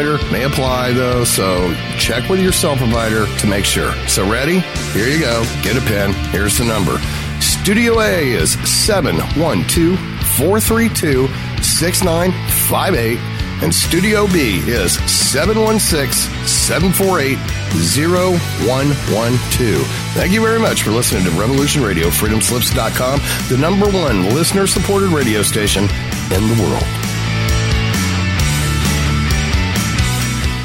provider may apply though, so check with your cell provider to make sure. So ready? Here you go. Get a pen. Here's the number. Studio A is 712 432 6958 and Studio B is 716-748-0112. Thank you very much for listening to Revolution Radio, freedomslips.com, the number one listener-supported radio station in the world.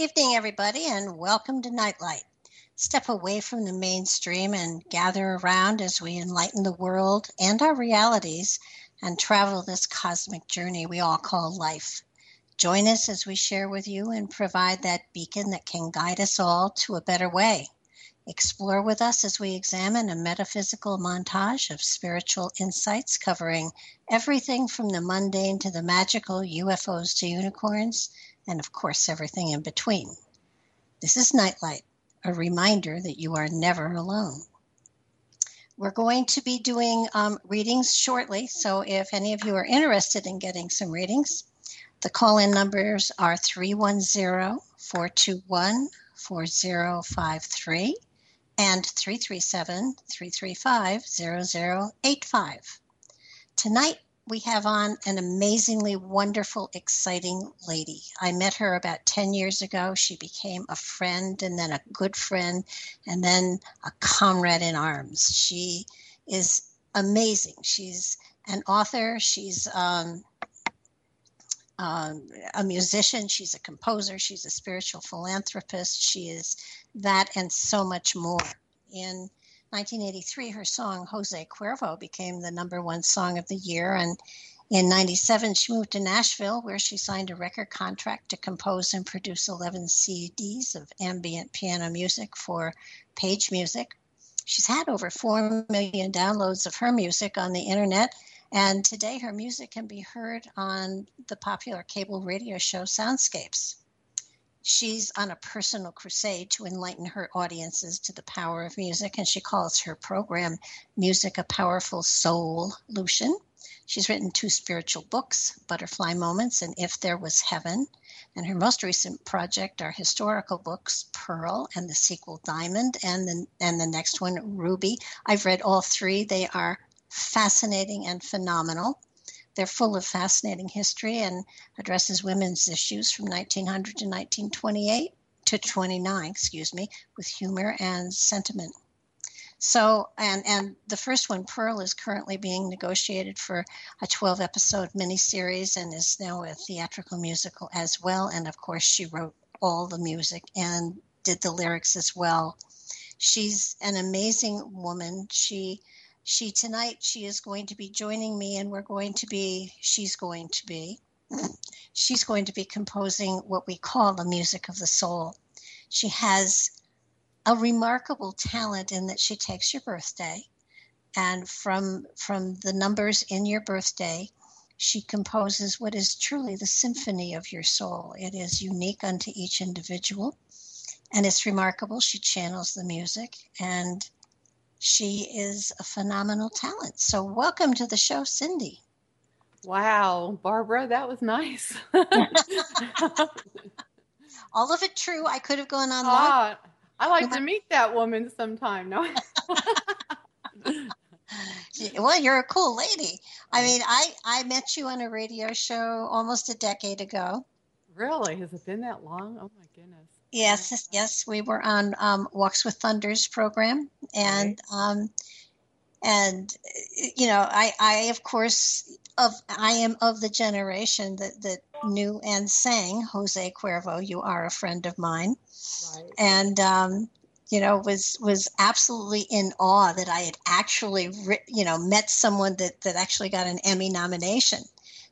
Evening, everybody, and welcome to Nightlight. Step away from the mainstream and gather around as we enlighten the world and our realities and travel this cosmic journey we all call life. Join us as we share with you and provide that beacon that can guide us all to a better way. Explore with us as we examine a metaphysical montage of spiritual insights covering everything from the mundane to the magical, UFOs to unicorns and of course, everything in between. This is Nightlight, a reminder that you are never alone. We're going to be doing um, readings shortly, so if any of you are interested in getting some readings, the call in numbers are 310 421 4053 and 337 335 0085. Tonight, we have on an amazingly wonderful, exciting lady. I met her about 10 years ago. She became a friend and then a good friend and then a comrade in arms. She is amazing. She's an author. She's um, um, a musician. She's a composer. She's a spiritual philanthropist. She is that and so much more. In 1983, her song Jose Cuervo became the number one song of the year. And in 97, she moved to Nashville, where she signed a record contract to compose and produce 11 CDs of ambient piano music for Page Music. She's had over 4 million downloads of her music on the internet. And today, her music can be heard on the popular cable radio show Soundscapes. She's on a personal crusade to enlighten her audiences to the power of music, and she calls her program Music a Powerful Soul Lucian. She's written two spiritual books, Butterfly Moments and If There Was Heaven. And her most recent project are historical books, Pearl and the sequel Diamond, and the, and the next one, Ruby. I've read all three. They are fascinating and phenomenal. They're full of fascinating history and addresses women's issues from 1900 to 1928 to 29, excuse me, with humor and sentiment. So, and and the first one, Pearl, is currently being negotiated for a 12 episode miniseries and is now a theatrical musical as well. And of course, she wrote all the music and did the lyrics as well. She's an amazing woman. She she tonight she is going to be joining me and we're going to be she's going to be she's going to be composing what we call the music of the soul. She has a remarkable talent in that she takes your birthday and from from the numbers in your birthday she composes what is truly the symphony of your soul. It is unique unto each individual and it's remarkable. She channels the music and she is a phenomenal talent. So, welcome to the show, Cindy. Wow, Barbara, that was nice. All of it true. I could have gone on. Ah, I like to meet that woman sometime. No. well, you're a cool lady. I mean, I I met you on a radio show almost a decade ago. Really? Has it been that long? Oh my goodness. Yes, yes, we were on um, Walks with Thunder's program, and right. um, and you know, I, I of course of I am of the generation that that knew and sang Jose Cuervo. You are a friend of mine, right. and um, you know, was was absolutely in awe that I had actually, you know, met someone that that actually got an Emmy nomination.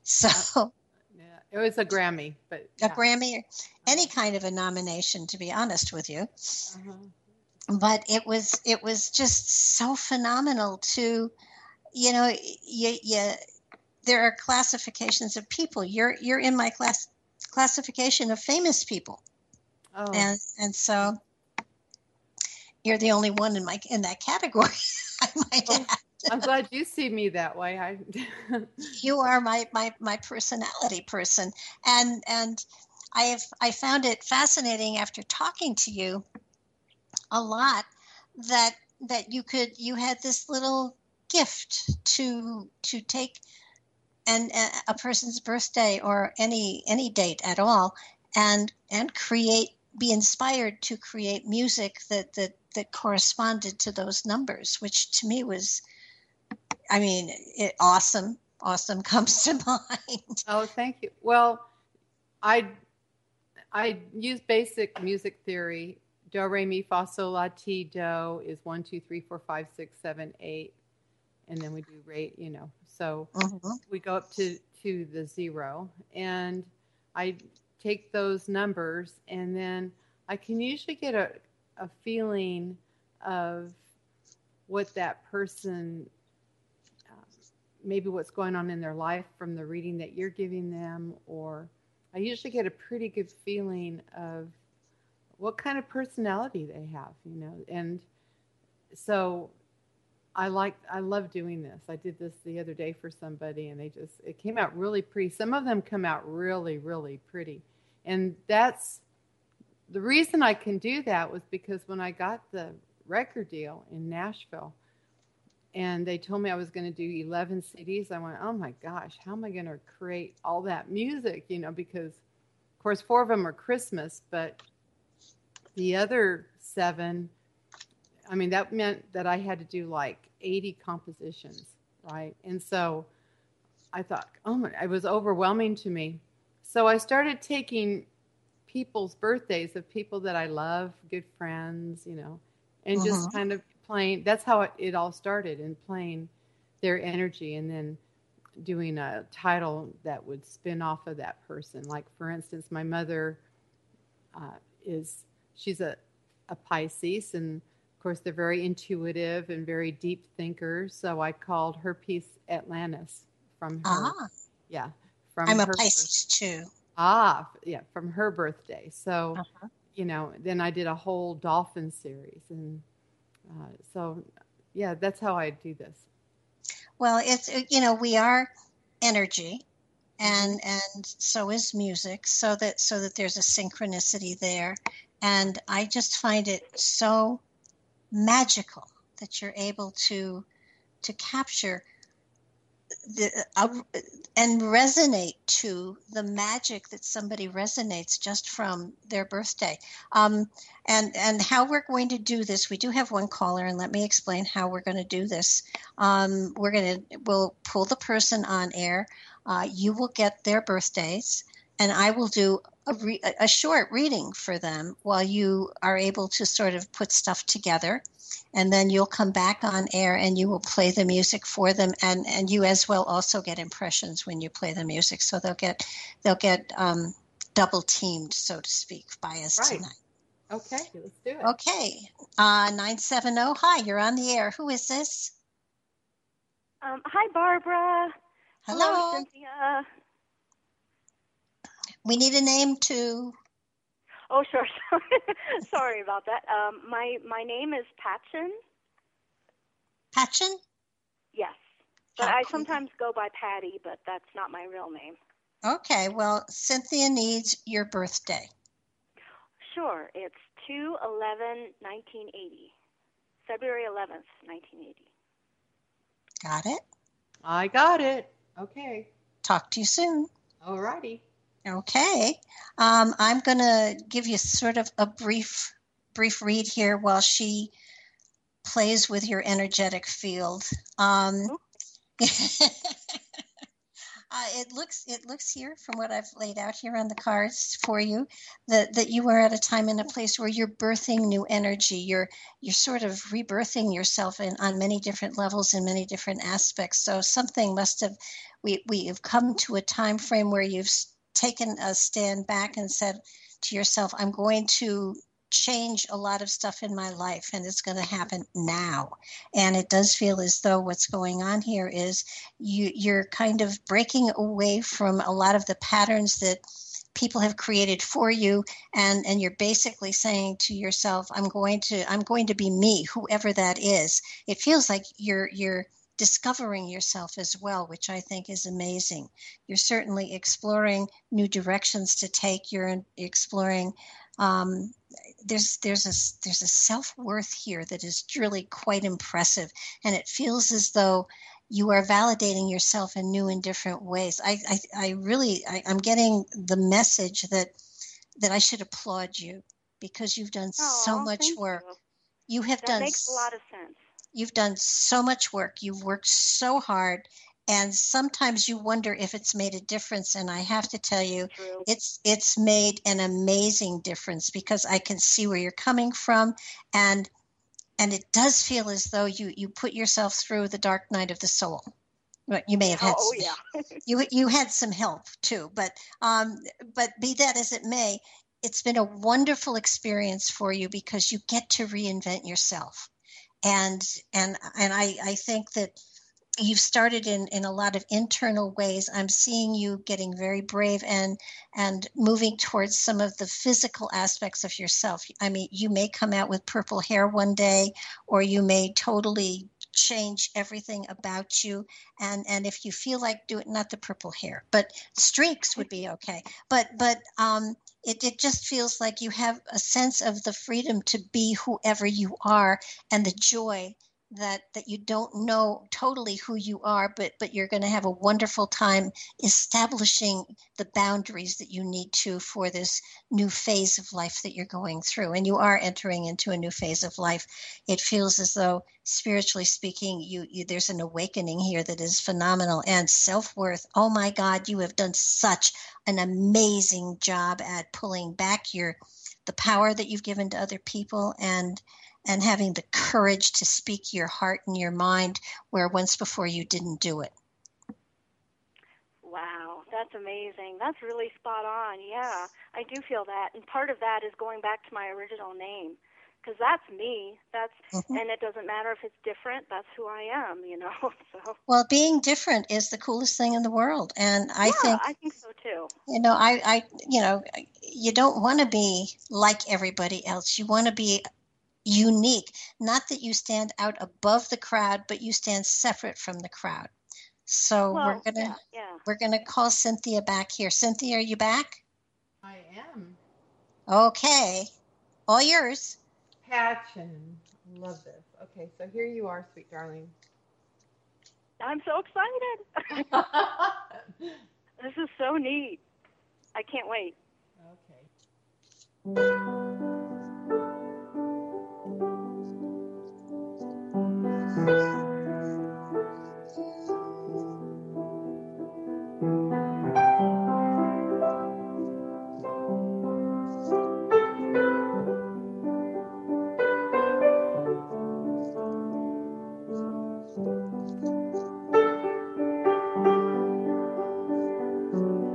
So. Yeah, it was a Grammy, but yeah. a Grammy any kind of a nomination, to be honest with you. Uh-huh. But it was it was just so phenomenal to, you know, you, you there are classifications of people. You're you're in my class classification of famous people. Oh. And and so you're the only one in my in that category. I might oh, I'm glad you see me that way. I You are my my my personality person. And and I have I found it fascinating after talking to you a lot that that you could you had this little gift to to take and a person's birthday or any any date at all and and create be inspired to create music that that that corresponded to those numbers which to me was i mean it, awesome awesome comes to mind. Oh thank you. Well i i use basic music theory. Do re mi fa sol la ti do is one two three four five six seven eight. And then we do rate you know so mm-hmm. we go up to to the zero, and I take those numbers, and then I can usually get a a feeling of what that person uh, maybe what's going on in their life from the reading that you're giving them or i usually get a pretty good feeling of what kind of personality they have you know and so I like I love doing this. I did this the other day for somebody and they just it came out really pretty. Some of them come out really really pretty. And that's the reason I can do that was because when I got the record deal in Nashville and they told me I was going to do 11 CDs, I went, "Oh my gosh, how am I going to create all that music, you know, because of course four of them are Christmas, but the other 7 I mean, that meant that I had to do like 80 compositions, right? And so I thought, oh my, it was overwhelming to me. So I started taking people's birthdays of people that I love, good friends, you know, and uh-huh. just kind of playing. That's how it, it all started, and playing their energy, and then doing a title that would spin off of that person. Like, for instance, my mother uh, is she's a a Pisces, and of course, they're very intuitive and very deep thinkers. So I called her piece Atlantis from her. Ah. Yeah. From I'm a Pisces too. Ah, yeah, from her birthday. So, uh-huh. you know, then I did a whole dolphin series. And uh, so, yeah, that's how I do this. Well, it's, you know, we are energy and and so is music so that so that there's a synchronicity there and i just find it so magical that you're able to to capture the, uh, and resonate to the magic that somebody resonates just from their birthday. Um, and and how we're going to do this, we do have one caller, and let me explain how we're going to do this. Um, we're going to we'll pull the person on air. Uh, you will get their birthdays, and I will do a, re- a short reading for them while you are able to sort of put stuff together. And then you'll come back on air and you will play the music for them. And and you as well also get impressions when you play the music. So they'll get they'll get um, double teamed so to speak by us right. tonight. Okay let's do it. Okay. Uh 970 hi you're on the air. Who is this? Um, hi barbara. Hello, hello. Cynthia we need a name too. Oh, sure. Sorry about that. Um, my my name is Patchen. Patchen. Yes, but I sometimes go by Patty, but that's not my real name. Okay. Well, Cynthia needs your birthday. Sure. It's 2 11 1980. February 11th, 1980. Got it? I got it. Okay. Talk to you soon. All righty. Okay. Um, I'm going to give you sort of a brief brief read here while she plays with your energetic field. Um, Uh, it looks it looks here from what I've laid out here on the cards for you that that you are at a time and a place where you're birthing new energy. You're you're sort of rebirthing yourself in on many different levels in many different aspects. So something must have we we have come to a time frame where you've taken a stand back and said to yourself, "I'm going to change a lot of stuff in my life and it's going to happen now. And it does feel as though what's going on here is you you're kind of breaking away from a lot of the patterns that people have created for you and and you're basically saying to yourself i'm going to i'm going to be me whoever that is. It feels like you're you're discovering yourself as well, which I think is amazing. You're certainly exploring new directions to take. You're exploring um, there's there's a there's a self worth here that is really quite impressive, and it feels as though you are validating yourself in new and different ways. I I, I really I, am getting the message that that I should applaud you because you've done oh, so much work. You. you have that done makes a lot of sense. You've done so much work. You've worked so hard and sometimes you wonder if it's made a difference and i have to tell you True. it's it's made an amazing difference because i can see where you're coming from and and it does feel as though you you put yourself through the dark night of the soul you may have had oh, some, yeah you you had some help too but um but be that as it may it's been a wonderful experience for you because you get to reinvent yourself and and and i i think that you've started in in a lot of internal ways. I'm seeing you getting very brave and and moving towards some of the physical aspects of yourself. I mean you may come out with purple hair one day or you may totally change everything about you. And and if you feel like do it not the purple hair but streaks would be okay. But but um it, it just feels like you have a sense of the freedom to be whoever you are and the joy that that you don't know totally who you are but but you're going to have a wonderful time establishing the boundaries that you need to for this new phase of life that you're going through. And you are entering into a new phase of life. It feels as though spiritually speaking you, you there's an awakening here that is phenomenal. And self-worth oh my god you have done such an amazing job at pulling back your the power that you've given to other people. And and having the courage to speak your heart and your mind where once before you didn't do it. Wow, that's amazing. That's really spot on. Yeah, I do feel that. And part of that is going back to my original name because that's me. That's mm-hmm. and it doesn't matter if it's different. That's who I am, you know. So well, being different is the coolest thing in the world, and I yeah, think I think so too. You know, I, I, you know, you don't want to be like everybody else. You want to be unique. Not that you stand out above the crowd, but you stand separate from the crowd. So well, we're gonna yeah, yeah. we're gonna call Cynthia back here. Cynthia, are you back? I am. Okay, all yours. Patchen, love this. Okay, so here you are, sweet darling. I'm so excited. this is so neat. I can't wait. Okay. Bye.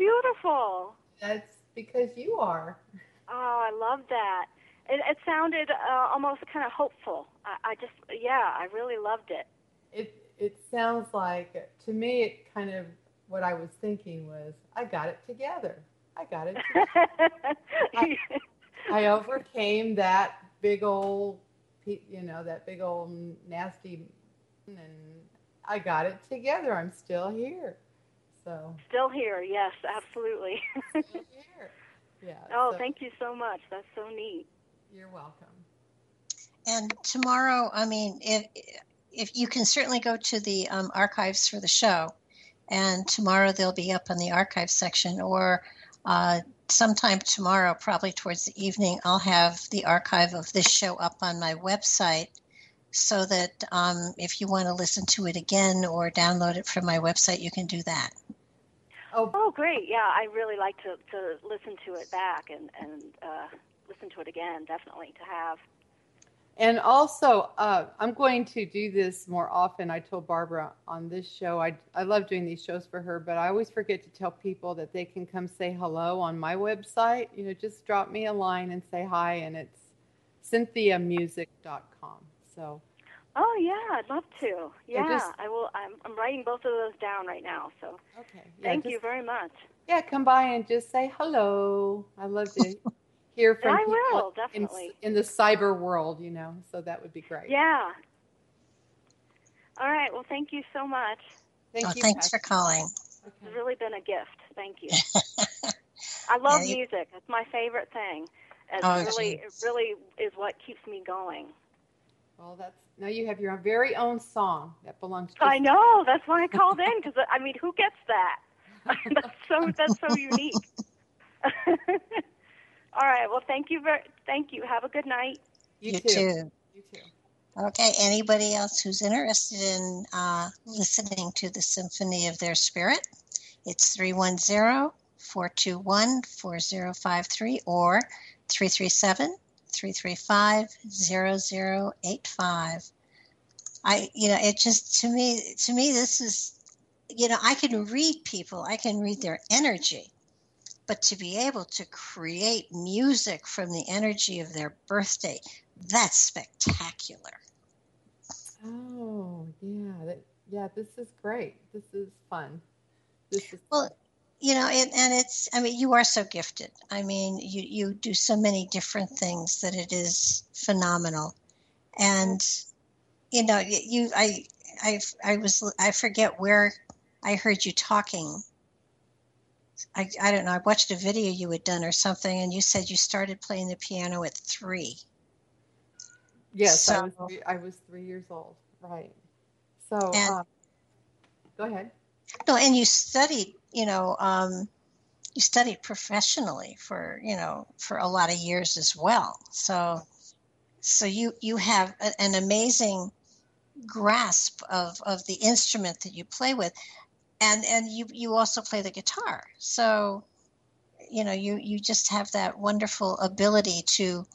Beautiful. That's because you are. Oh, I love that. It, it sounded uh, almost kind of hopeful. I, I just, yeah, I really loved it. It it sounds like to me. It kind of what I was thinking was, I got it together. I got it. I, I overcame that big old, you know, that big old nasty, and I got it together. I'm still here. So still here. Yes, absolutely. still here. Yeah. Oh, so. thank you so much. That's so neat. You're welcome. And tomorrow, I mean, if if you can certainly go to the um, archives for the show, and tomorrow they'll be up on the archive section, or uh, sometime tomorrow, probably towards the evening, I'll have the archive of this show up on my website so that um, if you want to listen to it again or download it from my website, you can do that. Oh, oh great. Yeah, I really like to, to listen to it back and, and uh, listen to it again, definitely to have. And also, uh, I'm going to do this more often. I told Barbara on this show, I, I love doing these shows for her, but I always forget to tell people that they can come say hello on my website. You know, just drop me a line and say hi, and it's cynthiamusic.com. So. Oh yeah, I'd love to. Yeah, just, I will. I'm, I'm writing both of those down right now. So. Okay. Yeah, Thank just, you very much. Yeah, come by and just say hello. I love to hear from I people will, definitely. In, in, the cyber world, you know, so that would be great. Yeah. All right. Well, thank you so much. Thank oh, you. Thanks for calling. Okay. It's really been a gift. Thank you. I love yeah, you... music. It's my favorite thing. It's oh, really, geez. it really is what keeps me going. Well, that's now you have your very own song that belongs to. I know. That's why I called in because I mean, who gets that? that's so that's so unique. All right. Well, thank you very. Thank you. Have a good night. You, you too. too. You too. Okay. Anybody else who's interested in uh, listening to the Symphony of Their Spirit? It's 310 421 4053 or 337 335 0085. I, you know, it just, to me, to me, this is, you know, I can read people, I can read their energy but to be able to create music from the energy of their birthday, that's spectacular. Oh, yeah. That, yeah, this is great. This is fun. This is well, you know, and, and it's, I mean, you are so gifted. I mean, you, you do so many different things that it is phenomenal. And, you know, you, I, I, I was, I forget where I heard you talking I, I don't know. I watched a video you had done or something, and you said you started playing the piano at three. Yes, so, I was. Three, I was three years old. Right. So, and, um, go ahead. No, and you studied. You know, um, you studied professionally for you know for a lot of years as well. So, so you you have a, an amazing grasp of of the instrument that you play with and and you you also play the guitar so you know you you just have that wonderful ability to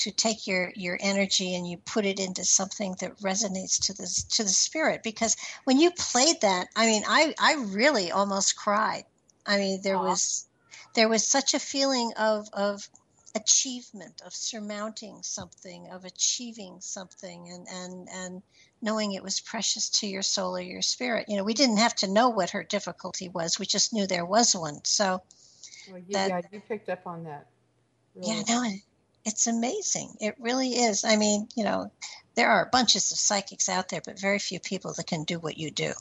to take your your energy and you put it into something that resonates to the to the spirit because when you played that i mean i i really almost cried i mean there Aww. was there was such a feeling of of achievement of surmounting something of achieving something and and and knowing it was precious to your soul or your spirit. You know, we didn't have to know what her difficulty was. We just knew there was one. So, well, you, that, yeah, you picked up on that. Really. Yeah, no, it's amazing. It really is. I mean, you know, there are bunches of psychics out there, but very few people that can do what you do.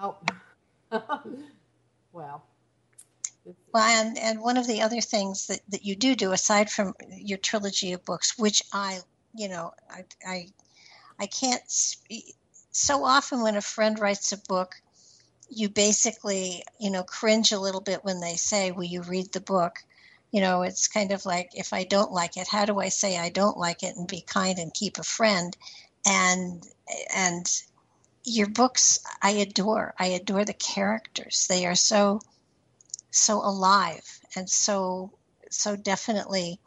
Oh, well. Well, and, and one of the other things that, that you do do, aside from your trilogy of books, which I, you know, I, I I can't. So often, when a friend writes a book, you basically, you know, cringe a little bit when they say, Will you read the book? You know, it's kind of like, if I don't like it, how do I say I don't like it and be kind and keep a friend? And, and, your books I adore. I adore the characters. They are so so alive and so so definitely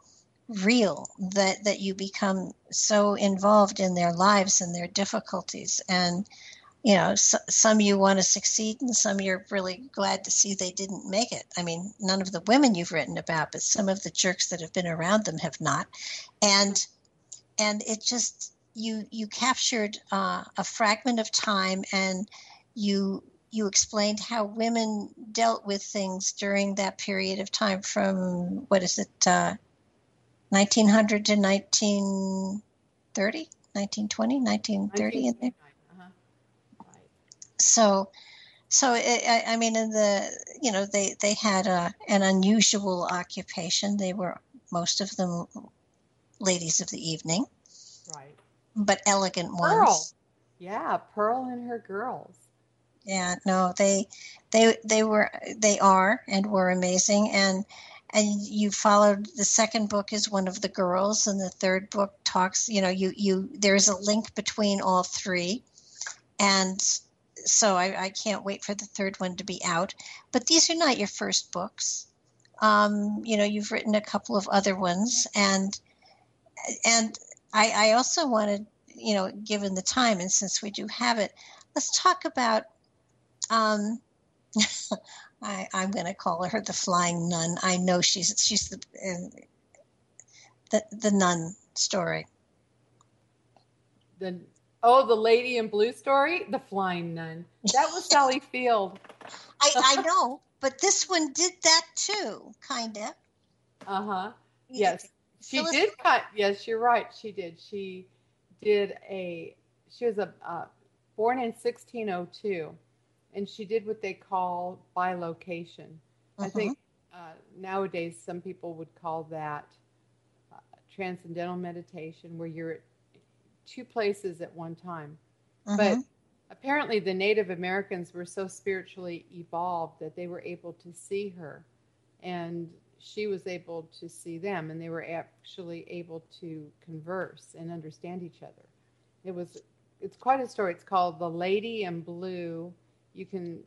real that that you become so involved in their lives and their difficulties and you know, so, some you want to succeed and some you're really glad to see they didn't make it. I mean, none of the women you've written about, but some of the jerks that have been around them have not. And and it just you you captured uh, a fragment of time and you you explained how women dealt with things during that period of time from what is it uh, 1900 to 1930 1920 1930 in. So so it, I, I, mean in the you know they they had a, an unusual occupation. They were most of them ladies of the evening. Right. But elegant Pearl. ones. Yeah pearl and her girls. Yeah no they they they were they are and were amazing. And and you followed the second book is one of the girls and the third book talks you know you you there's a link between all three. And so I, I can't wait for the third one to be out but these are not your first books um, you know you've written a couple of other ones and and I, I also wanted you know given the time and since we do have it let's talk about um, I, I'm going to call her the flying nun. I know she's she's the the the nun story. The oh, the lady in blue story, the flying nun. That was Sally Field. I I know, but this one did that too, kind of. Uh huh. Yes, she did. Cut. Yes, you're right. She did. She did a. She was a uh, born in 1602 and she did what they call bilocation. Uh-huh. I think uh, nowadays some people would call that uh, transcendental meditation, where you're at two places at one time. Uh-huh. But apparently, the Native Americans were so spiritually evolved that they were able to see her, and she was able to see them, and they were actually able to converse and understand each other. It was it's quite a story. It's called The Lady in Blue you can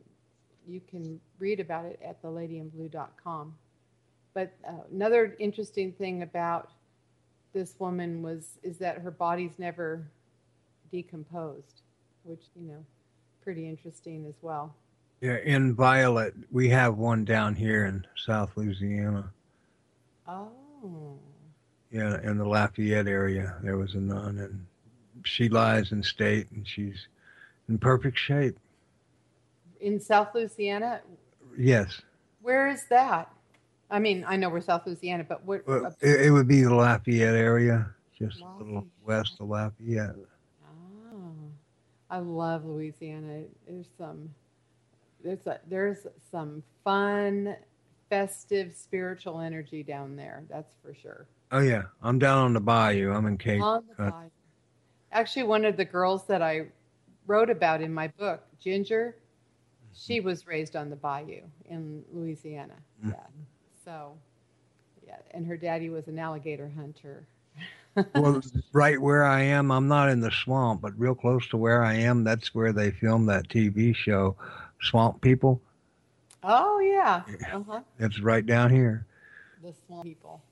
you can read about it at theladyinblue.com. But uh, another interesting thing about this woman was is that her body's never decomposed, which you know, pretty interesting as well. Yeah, in Violet, we have one down here in South Louisiana. Oh. Yeah, in the Lafayette area, there was a nun, and she lies in state, and she's in perfect shape in South Louisiana? Yes. Where is that? I mean, I know we're South Louisiana, but what? Well, it, it, would be the Lafayette area, just a little west of Lafayette. Oh, I love Louisiana. There's some, there's a, there's some fun, festive, spiritual energy down there. That's for sure. Oh yeah, I'm down on the bayou. I'm in Cape. On the bayou. Actually, one of the girls that I wrote about in my book, Ginger, she was raised on the bayou in Louisiana. Mm-hmm. Yeah. So, yeah, and her daddy was an alligator hunter. well, right where I am, I'm not in the swamp, but real close to where I am, that's where they filmed that TV show, Swamp People. Oh yeah, uh-huh. it's right down here. The Swamp People.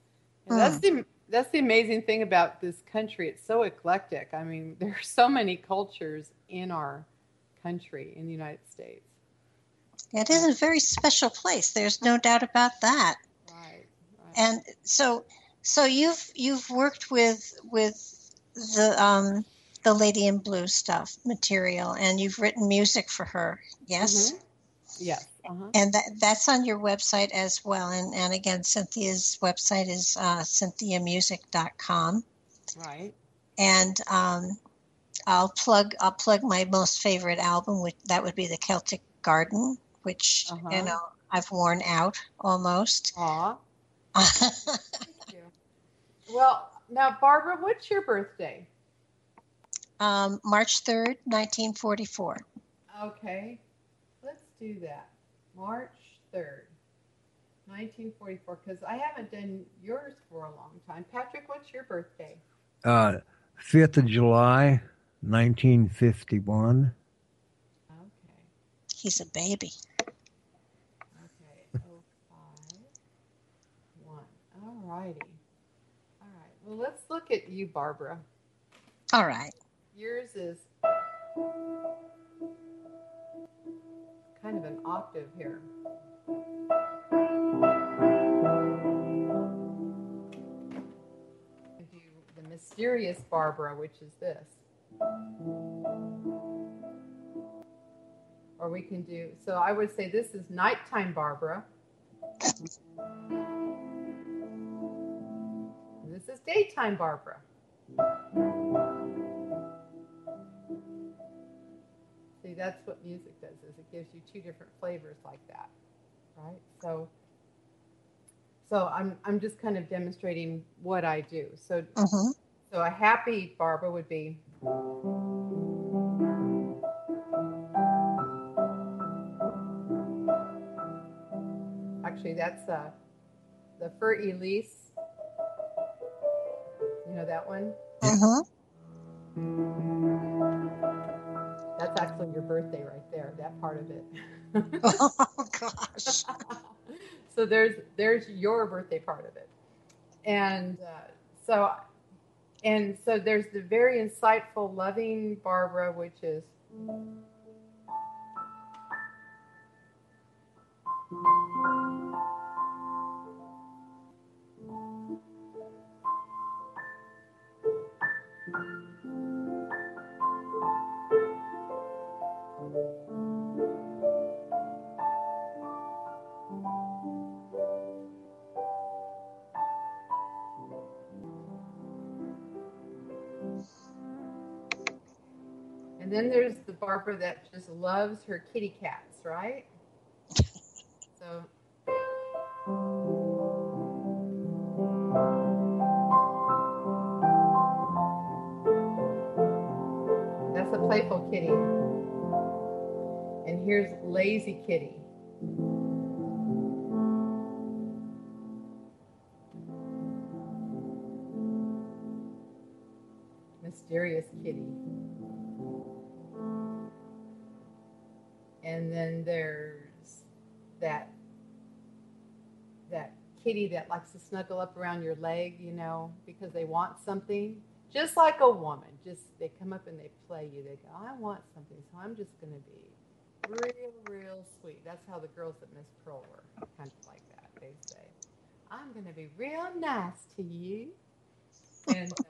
And that's the that's the amazing thing about this country. It's so eclectic. I mean, there are so many cultures in our country in the United States. It is a very special place. There's no doubt about that. Right. right. And so, so you've you've worked with with the um, the Lady in Blue stuff material, and you've written music for her. Yes. Mm-hmm. Yes. Uh-huh. And that that's on your website as well. And and again, Cynthia's website is uh, cynthiamusic.com. Right. And um, I'll plug I'll plug my most favorite album, which that would be the Celtic Garden which uh-huh. you know I've worn out almost. Aw. well, now Barbara, what's your birthday? Um, March third, nineteen forty-four. Okay, let's do that. March third, nineteen forty-four. Because I haven't done yours for a long time. Patrick, what's your birthday? Uh, fifth of July, nineteen fifty-one. Okay. He's a baby. Okay, oh five one. All righty. All right. Well, let's look at you, Barbara. All right. Yours is kind of an octave here. Do the mysterious Barbara, which is this. Or we can do, so I would say this is nighttime Barbara. This is daytime Barbara. See, that's what music does is it gives you two different flavors like that. Right? So so I'm I'm just kind of demonstrating what I do. So Mhm. so a happy Barbara would be Actually, that's uh, the Fur Elise. You know that one? Mhm. That's actually your birthday right there, that part of it. Oh gosh. so there's there's your birthday part of it. And uh, so and so there's the very insightful, loving Barbara, which is then there's the Barbara that just loves her kitty cats, right? So that's a playful kitty. And here's lazy kitty. Mysterious kitty. There's that that kitty that likes to snuggle up around your leg, you know, because they want something. Just like a woman, just they come up and they play you. They go, I want something, so I'm just going to be real, real sweet. That's how the girls at Miss Pearl were, kind of like that. They say, I'm going to be real nice to you, and uh,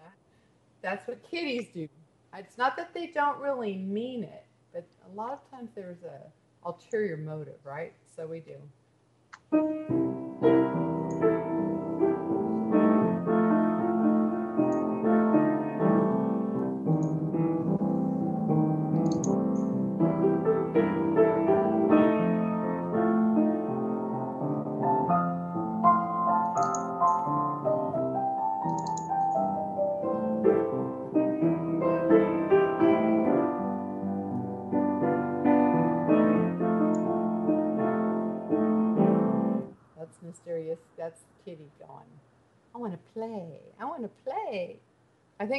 that's what kitties do. It's not that they don't really mean it, but a lot of times there's a ulterior motive, right? So we do.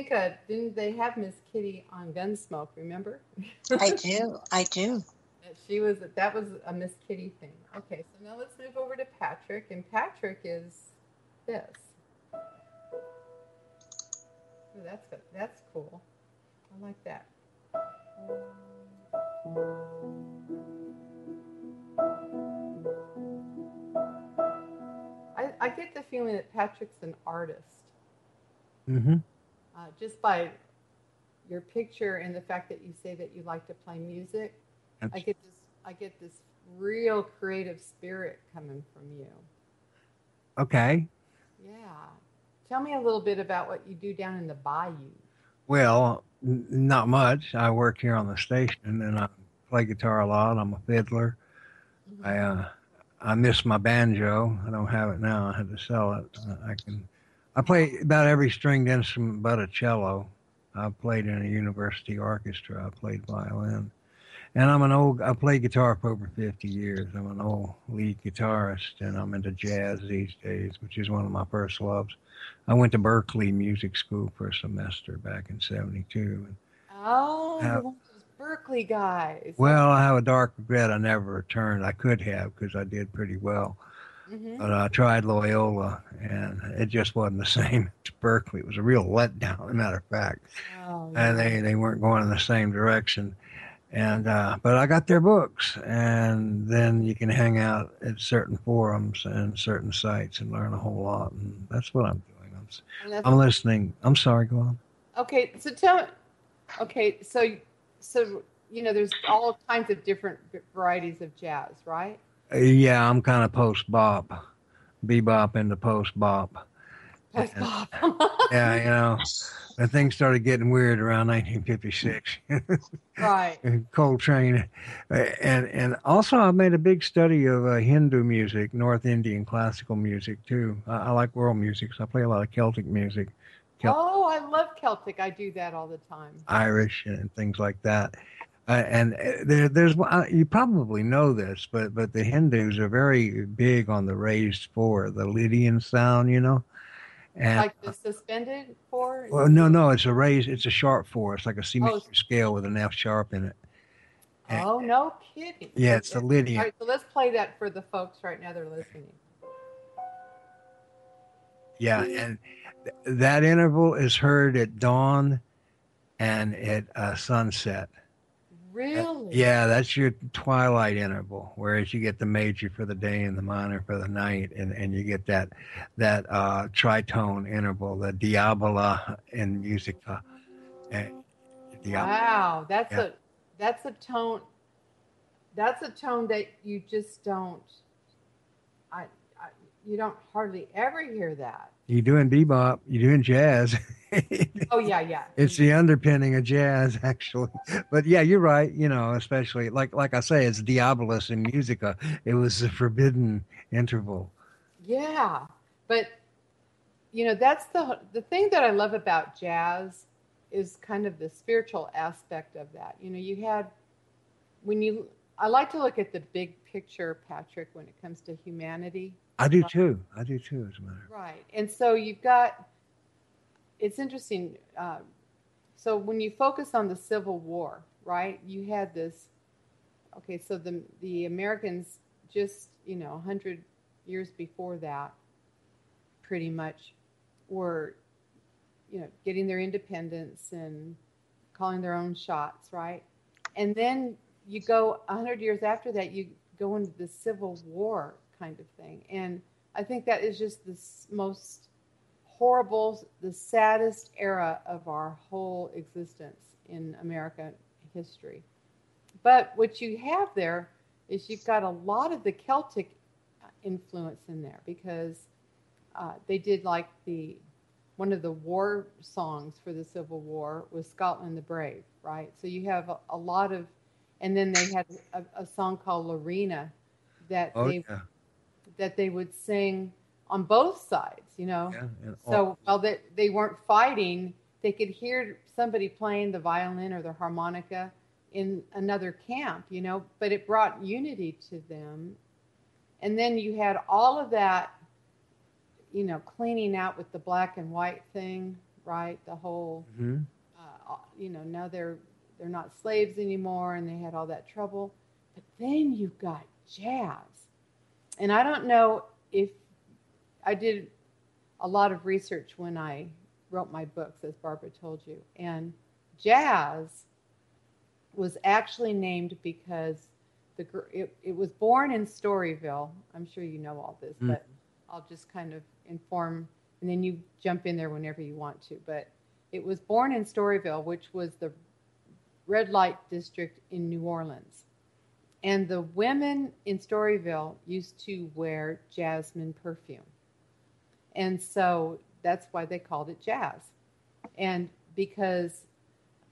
Think uh, didn't they have Miss Kitty on Gunsmoke? Remember? I do. I do. That she was that was a Miss Kitty thing. Okay, so now let's move over to Patrick, and Patrick is this. Ooh, that's good. That's cool. I like that. I, I get the feeling that Patrick's an artist, Mm-hmm. Uh, just by your picture and the fact that you say that you like to play music. I get this. I get this real creative spirit coming from you. Okay. Yeah. Tell me a little bit about what you do down in the bayou. Well, n- not much. I work here on the station and I play guitar a lot. I'm a fiddler. I uh, I miss my banjo. I don't have it now. I had to sell it. I can. I play about every stringed instrument but a cello. I played in a university orchestra. I played violin, and I'm an old. I played guitar for over 50 years. I'm an old lead guitarist, and I'm into jazz these days, which is one of my first loves. I went to Berklee Music School for a semester back in '72. Oh, Uh, of those Berklee guys. Well, I have a dark regret. I never returned. I could have because I did pretty well. Mhm. But I tried Loyola, and it just wasn't the same as Berklee. It was a real letdown, as a matter of fact. Oh, And they, they weren't going in the same direction. And uh, but I got their books, and then you can hang out at certain forums and certain sites and learn a whole lot. And that's what I'm doing. I'm, I'm listening. I'm sorry. Go on. Okay, so tell. Okay, so so you know, there's all kinds of different varieties of jazz, right? Yeah, I'm kind of post bop, bebop into post bop. Post bop. yeah, you know, the things started getting weird around 1956. right. Coltrane, uh, and and also I made a big study of uh, Hindu music, North Indian classical music too. I, I, like world music, so I play a lot of Celtic music. Celt- oh, I love Celtic. I do that all the time. Irish and things like that. Uh, and uh, there, there's uh, you probably know this, but but the Hindus are very big on the raised four, the Lydian sound, you know. And, like the suspended four? Well, no, no, it's a raised, it's a sharp four. It's like a C major oh. scale with an F sharp in it. And, oh, no kidding! Yeah, it's the Lydian. All right, so let's play that for the folks right now. They're listening. Yeah, and th- that interval is heard at dawn and at uh, sunset. Really? Yeah, that's your twilight interval. Whereas you get the major for the day and the minor for the night, and, and you get that that uh, tritone interval, the diabolus in musica. Uh, wow, that's yeah. a that's a tone. That's a tone that you just don't. You don't hardly ever hear that. You're doing bebop. You're doing jazz. oh yeah, yeah. It's the underpinning of jazz, actually. But yeah, you're right. You know, especially like like I say, it's Diabolus in Musica. It was a forbidden interval. Yeah, but you know that's the the thing that I love about jazz is kind of the spiritual aspect of that. You know, you had when you I like to look at the big picture, Patrick, when it comes to humanity. I do too. I do too, as a matter. Right, and so you've got it's interesting. Uh, so when you focus on the Civil War, right? You had this. Okay, so the the Americans just you know hundred years before that, pretty much, were you know getting their independence and calling their own shots, right? And then you go hundred years after that, you go into the Civil War kind of thing, and I think that is just the most horrible, the saddest era of our whole existence in American history. But what you have there is you've got a lot of the Celtic influence in there because uh, they did like the one of the war songs for the Civil War was Scotland the Brave, right? So you have a, a lot of, and then they had a, a song called Lorena that oh, they yeah. That they would sing on both sides, you know. Yeah, so while they, they weren't fighting, they could hear somebody playing the violin or the harmonica in another camp, you know, but it brought unity to them. And then you had all of that, you know, cleaning out with the black and white thing, right? The whole, mm-hmm. uh, you know, now they're they're not slaves anymore, and they had all that trouble. But then you've got jazz, and I don't know if I did a lot of research when I wrote my books, as Barbara told you. And jazz was actually named because the it, it was born in Storyville. I'm sure you know all this, mm. but I'll just kind of inform, and then you jump in there whenever you want to. But it was born in Storyville, which was the red light district in New Orleans. And the women in Storyville used to wear jasmine perfume. And so that's why they called it jazz. And because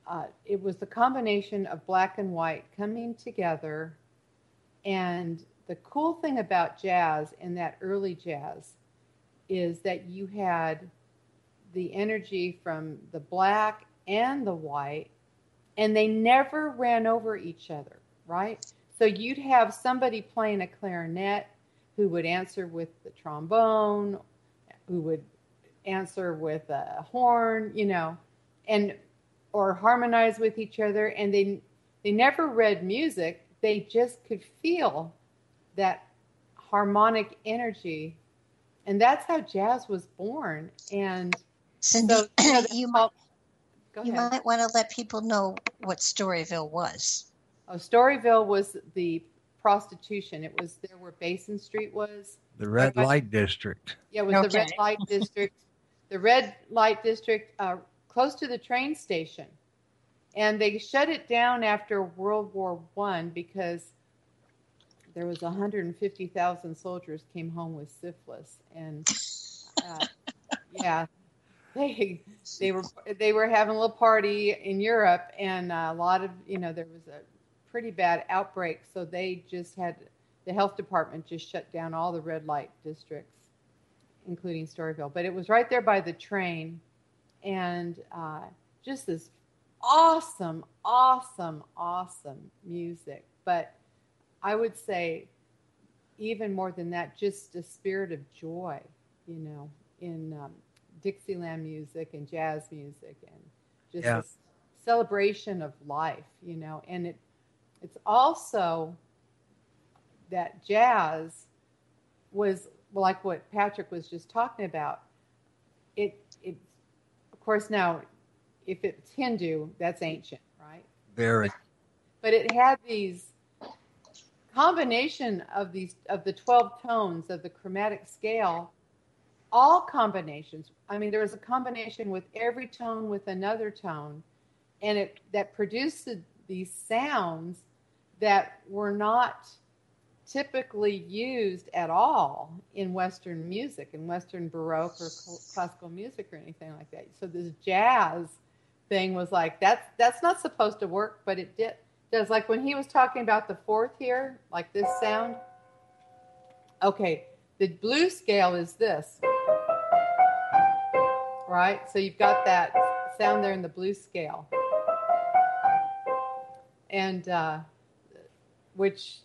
uh, it was the combination of black and white coming together. And the cool thing about jazz and that early jazz is that you had the energy from the black and the white, and they never ran over each other, right? So you'd have somebody playing a clarinet who would answer with the trombone who would answer with a horn, you know, and or harmonize with each other. And they they never read music; they just could feel that harmonic energy, and that's how jazz was born. And Cindy, so, you, know, you might you might want to let people know what Storyville was. Oh, Storyville was the prostitution. It was there where Basin Street was. The red light district. Yeah, it was okay. the red light district. the red light district uh, close to the train station, and they shut it down after World War One because there was 150,000 soldiers came home with syphilis, and uh, yeah, they they were they were having a little party in Europe, and a lot of you know there was a pretty bad outbreak, so they just had the health department just shut down all the red light districts, including Storyville. But it was right there by the train, and uh, just this awesome, awesome, awesome music. But I would say, even more than that, just a spirit of joy, you know, in um, Dixieland music and jazz music, and just yeah. celebration of life, you know. And it it's also that jazz was like what Patrick was just talking about. It it of course now if it's Hindu, that's ancient, right? Very. But it had these combination of these of the 12 tones of the chromatic scale all combinations i mean there was a combination with every tone with another tone and it that produced these sounds that were not typically used at all in western music in western baroque or classical music or anything like that so this jazz thing was like that's that's not supposed to work but it did does like when he was talking about the fourth here, like this sound. Okay, the blue scale is this, right? So you've got that sound there in the blue scale, and uh, which,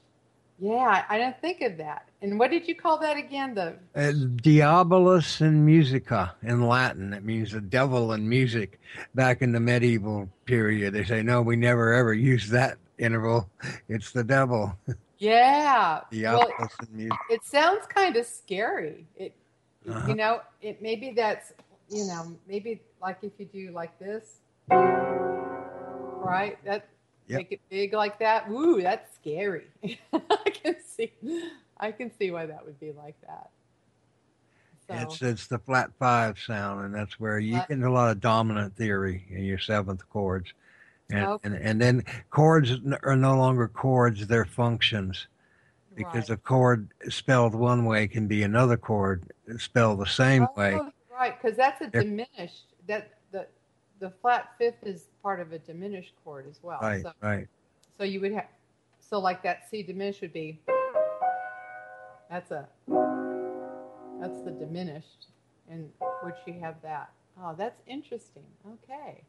yeah, I didn't think of that. And what did you call that again? The uh, Diabolus in musica in Latin. It means the devil in music. Back in the medieval period, they say no, we never ever use that interval. It's the devil. Yeah. well, in music. It sounds kind of scary. It, uh-huh. you know, it maybe that's you know maybe like if you do like this, right? That Yep. make it big like that. Ooh, that's scary. I can see, I can see why that would be like that. So, it's it's the flat five sound, and that's where you flat, get a lot of dominant theory in your seventh chords, and okay. and, and then chords are no longer chords; they're functions, because right. a chord spelled one way can be another chord spelled the same oh, way. Right, because that's a diminished that the the flat fifth is part of a diminished chord as well. Right, so, right. So you would have, so like that C diminished would be, that's a, that's the diminished, and would she have that? Oh, that's interesting. Okay.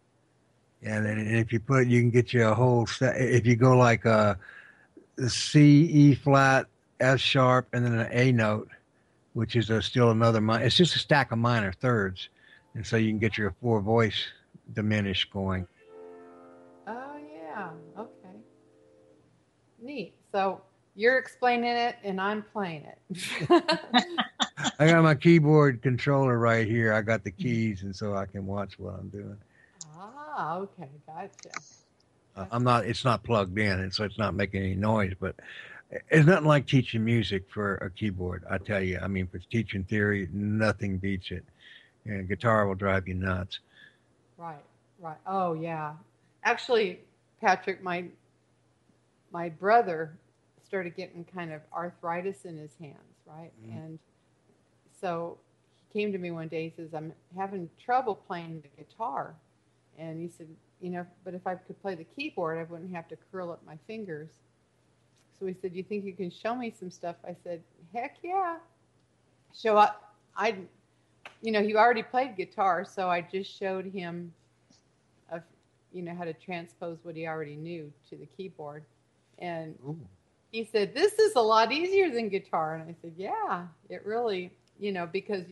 Yeah, and if you put, you can get you a whole set. If you go like uh, a, a C, E flat, F sharp, and then an A note, which is a, still another minor. It's just a stack of minor thirds, and so you can get your four voice diminished going. Oh yeah. Okay. Neat. So you're explaining it and I'm playing it. I got my keyboard controller right here. I got the keys, and so I can watch what I'm doing. Ah, okay, gotcha. Uh, I'm not. It's not plugged in, and so it's not making any noise. But it's nothing like teaching music for a keyboard. I tell you. I mean, for teaching theory, nothing beats it. And guitar will drive you nuts. Right. Right. Oh yeah. Actually, Patrick, my my brother started getting kind of arthritis in his hands, right? Mm-hmm. And so he came to me one day. He says, "I'm having trouble playing the guitar," and he said, "You know, but if I could play the keyboard, I wouldn't have to curl up my fingers." So he said, "You think you can show me some stuff?" I said, "Heck yeah!" Show up. I, you know, he already played guitar, so I just showed him, a, you know, how to transpose what he already knew to the keyboard and Ooh. he said, This is a lot easier than guitar. And I said, Yeah, it really, you know, because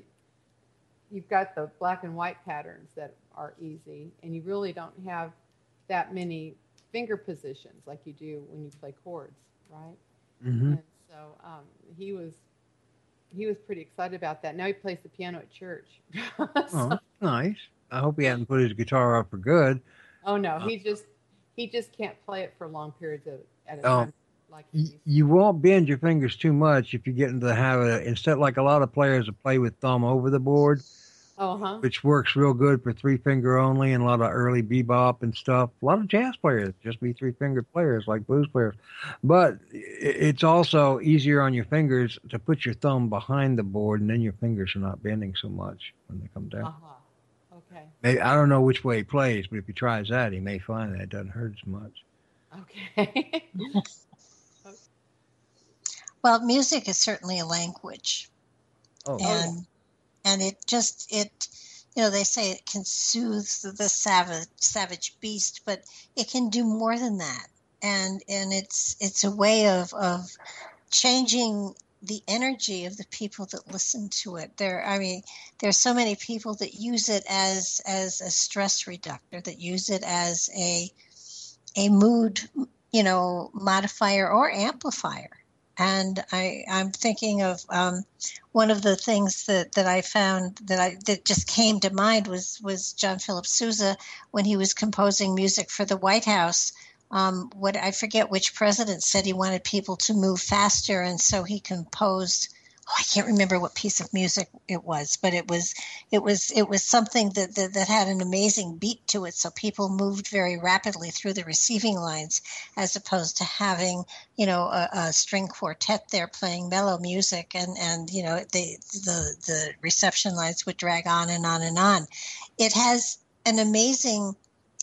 you've got the black and white patterns that are easy, and you really don't have that many finger positions like you do when you play chords, right? Mm-hmm. And so um, he was he was pretty excited about that. Now he plays the piano at church. so, oh, nice. I hope he hasn't put his guitar up for good. Oh no, uh, he just he just can't play it for long periods of at a oh. time like you won't bend your fingers too much if you get into the habit of, instead like a lot of players that play with thumb over the board uh-huh. which works real good for three finger only and a lot of early bebop and stuff. A lot of jazz players just be three finger players like blues players. But it's also easier on your fingers to put your thumb behind the board and then your fingers are not bending so much when they come down. Uh-huh. okay. Maybe, i don't know which way he plays but if he tries that he may find that it doesn't hurt as much. Okay. Well, music is certainly a language. Oh, and and it just it you know they say it can soothe the savage savage beast, but it can do more than that. And and it's it's a way of of changing the energy of the people that listen to it. There, I mean, there's so many people that use it as as a stress reductor, that use it as a a mood, you know, modifier or amplifier and I, I'm thinking of um, one of the things that, that I found that I that just came to mind was was John Philip Sousa when he was composing music for the White House. Um, what I forget which president said he wanted people to move faster, and so he composed oh, I can't remember what piece of music it was, but it was it was it was something that, that, that had an amazing beat to it. So people moved very rapidly through the receiving lines, as opposed to having you know a, a string quartet there playing mellow music, and and you know the the the reception lines would drag on and on and on. It has an amazing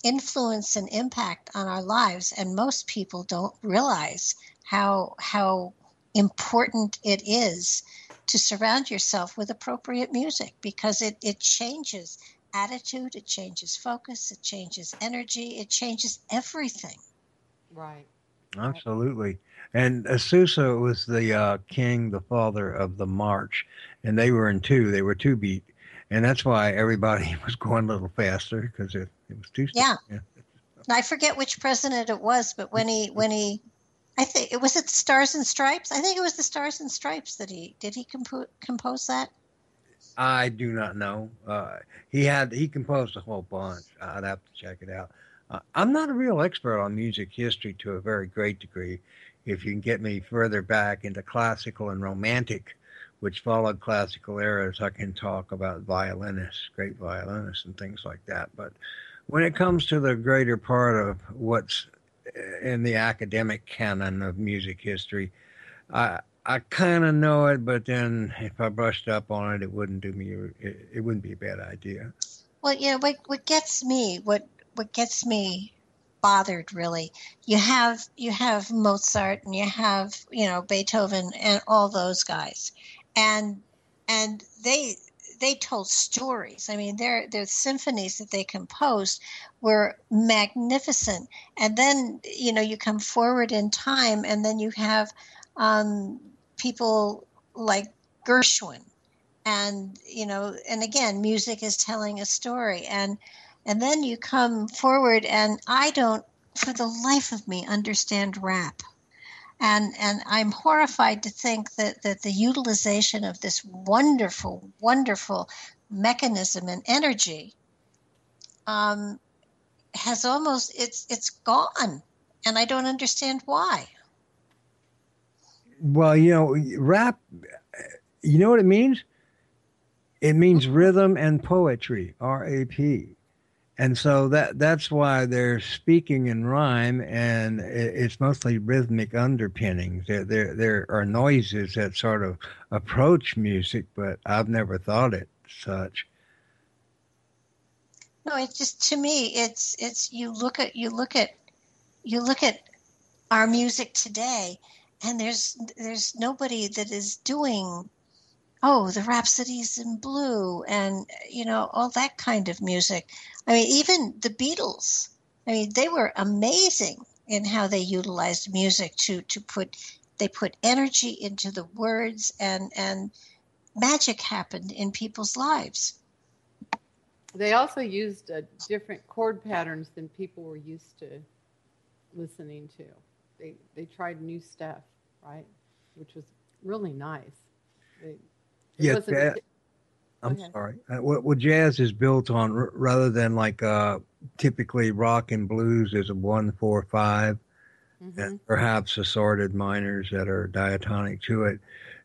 influence and impact on our lives, and most people don't realize how how important it is to surround yourself with appropriate music because it, it changes attitude, it changes focus, it changes energy, it changes everything. Right. Absolutely. And Sousa was the uh, king, the father of the march, and they were in two. They were two beat, and that's why everybody was going a little faster because it, it was two. Yeah. yeah. I forget which president it was, but when he when he I think it was it Stars and Stripes. I think it was the Stars and Stripes that he did. He compo- compose that. I do not know. Uh, he had he composed a whole bunch. I'd have to check it out. Uh, I'm not a real expert on music history to a very great degree. If you can get me further back into classical and romantic, which followed classical eras, I can talk about violinists, great violinists, and things like that. But when it comes to the greater part of what's in the academic canon of music history. I I kind of know it, but then if I brushed up on it, it wouldn't do me. It, it wouldn't be a bad idea. Well, you know what what gets me what what gets me bothered really you have you have mozart and you have you know beethoven and all those guys and and they they told stories. I mean, their their symphonies that they composed were magnificent. And then you know you come forward in time, and then you have um, people like Gershwin, and you know, and again, music is telling a story, and and then you come forward, and I don't, for the life of me, understand rap and and I'm horrified to think that that the utilization of this wonderful, wonderful mechanism and energy um, has almost it's it's gone, and I don't understand why. Well, you know, rap. You know what it means? It means rhythm and poetry. R A P and so that that's why they're speaking in rhyme, and it's mostly rhythmic underpinnings. There, there, there are noises that sort of approach music, but I've never thought it such. No, it's just to me, it's it's you look at you look at you look at our music today, and there's there's nobody that is doing oh, the Rhapsodies in Blue and, you know, all that kind of music. I mean, even the Beatles, I mean, they were amazing in how they utilized music to, to put, they put energy into the words and, and magic happened in people's lives. They also used uh, different chord patterns than people were used to listening to. They, they tried new stuff, right? Which was really nice. They, yeah, jazz, I'm okay. sorry. Uh, jazz is built on, r- rather than like uh, typically rock and blues, is a one four five mm-hmm. and perhaps assorted minors that are diatonic to it.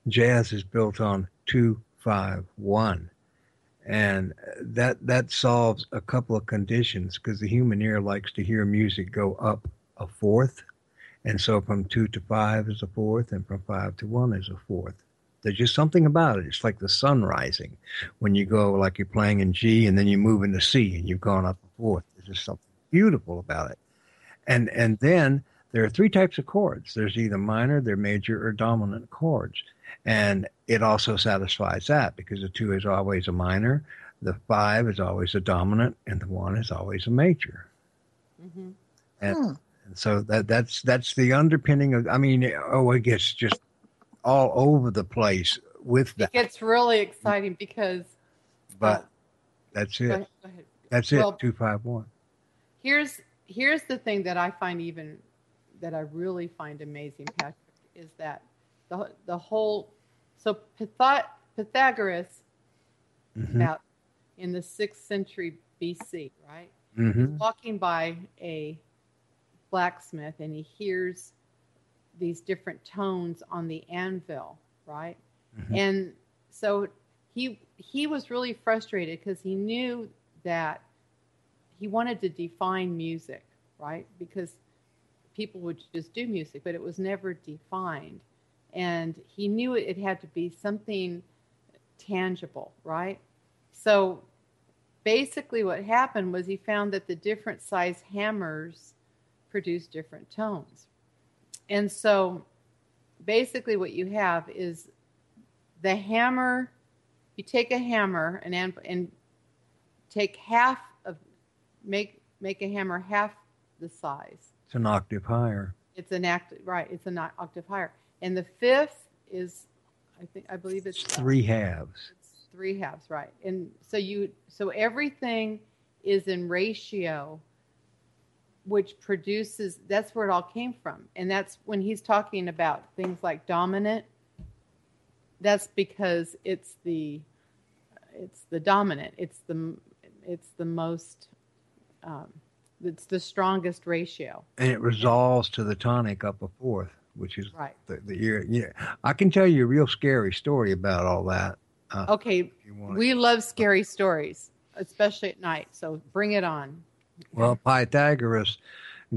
Jazz is built on two five one, and that that solves a couple of conditions because the human ear likes to hear music go up a fourth, and so from two to five is a fourth, and from five to one is a fourth. There's just something about it. It's like the sun rising when you go like you're playing in G and then you move into C and you've gone up a fourth. There's just something beautiful about it. And and then there are three types of chords. There's either minor, they're major, or dominant chords. And it also satisfies that because the two is always a minor, the five is always a dominant, and the one is always a major. Mm-hmm. And, hmm. and so that that's that's the underpinning of. I mean, oh, it gets just all over the place with that. It gets really exciting because. But uh, that's it. Go ahead, go ahead. That's it. Well, two five one. Here's here's the thing that I find even that I really find amazing, Patrick, is that the the whole so Pythag- Pythagoras mm-hmm. about in the sixth century BC, right? Mm-hmm. He's walking by a blacksmith and he hears these different tones on the anvil, right? Mm-hmm. And so he he was really frustrated because he knew that he wanted to define music, right? Because people would just do music, but it was never defined. And he knew it, it had to be something tangible, right? So basically, what happened was he found that the different size hammers produce different tones, and so basically, what you have is the hammer. You take a hammer and and take half of make make a hammer half the size. It's an octave higher. It's an act right. It's an octave higher, and the fifth is, I think I believe it's three halves. It's three halves, right? And so you so everything is in ratio which produces that's where it all came from. And that's when he's talking about things like dominant that's because it's the it's the dominant. It's the it's the most um, it's the strongest ratio. And it resolves to the tonic up a fourth which is right. the, the ear yeah. I can tell you a real scary story about all that uh, okay. we love scary stories especially at night. So bring it on well, Pythagoras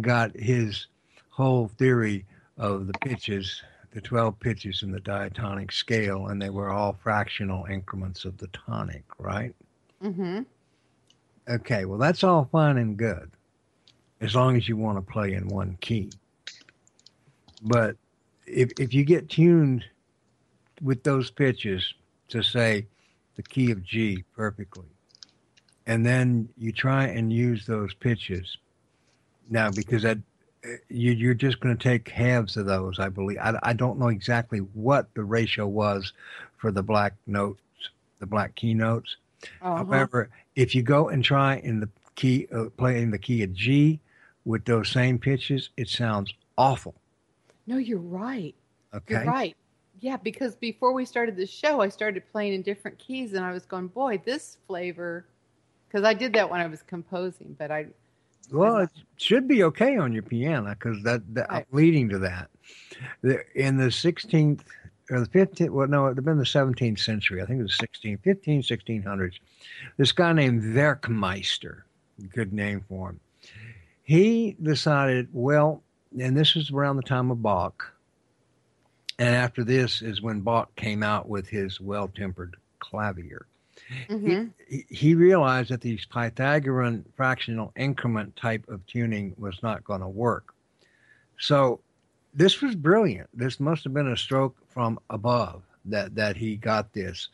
got his whole theory of the pitches, the 12 pitches in the diatonic scale, and they were all fractional increments of the tonic, right? Mm-hmm. Okay, well, that's all fine and good as long as you want to play in one key. But if, if you get tuned with those pitches to say the key of G perfectly, and then you try and use those pitches now because that you, you're just going to take halves of those, I believe. I, I don't know exactly what the ratio was for the black notes, the black keynotes. Uh-huh. However, if you go and try in the key, uh, playing the key of G with those same pitches, it sounds awful. No, you're right. Okay. You're right. Yeah, because before we started the show, I started playing in different keys, and I was going, boy, this flavor because I did that when I was composing, but I. Well, it should be okay on your piano because that, that right. leading to that. The, in the 16th or the 15th, well, no, it would have been the 17th century. I think it was 16, 15, 1600s. This guy named Werckmeister, good name for him. He decided, well, and this was around the time of Bach. And after this is when Bach came out with his well tempered clavier. Mm-hmm. He, he realized that these Pythagorean fractional increment type of tuning was not going to work. So this was brilliant. This must have been a stroke from above that, that he got this.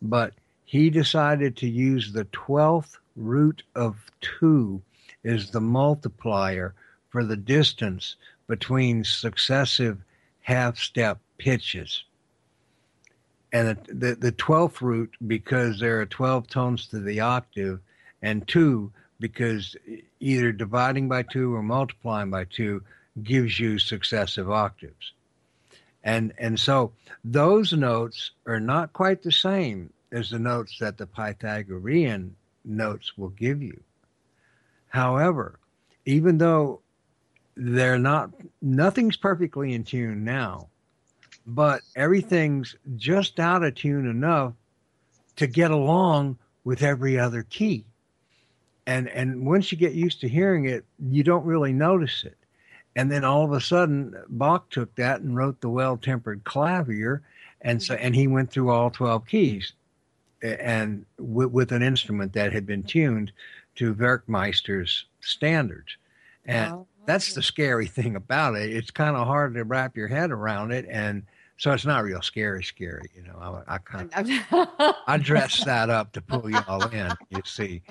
But he decided to use the 12th root of 2 as the multiplier for the distance between successive half step pitches and the, the, 12th root because there are 12 tones to the octave and two because either dividing by two or multiplying by two gives you successive octaves. And and so those notes are not quite the same as the notes that the pythagorean notes will give you. However even though they're not nothing's perfectly in tune now but everything's just out of tune enough to get along with every other key. And and once you get used to hearing it you don't really notice it. And then all of a sudden bach took that and wrote the well-tempered clavier and so and he went through all 12 keys and with, with an instrument that had been tuned to Werckmeister's standards. And oh, that's the scary thing about it. It's kind of hard to wrap your head around it, and so it's not real scary, scary. You know, I, I kind of I dress that up to pull you all in. You see,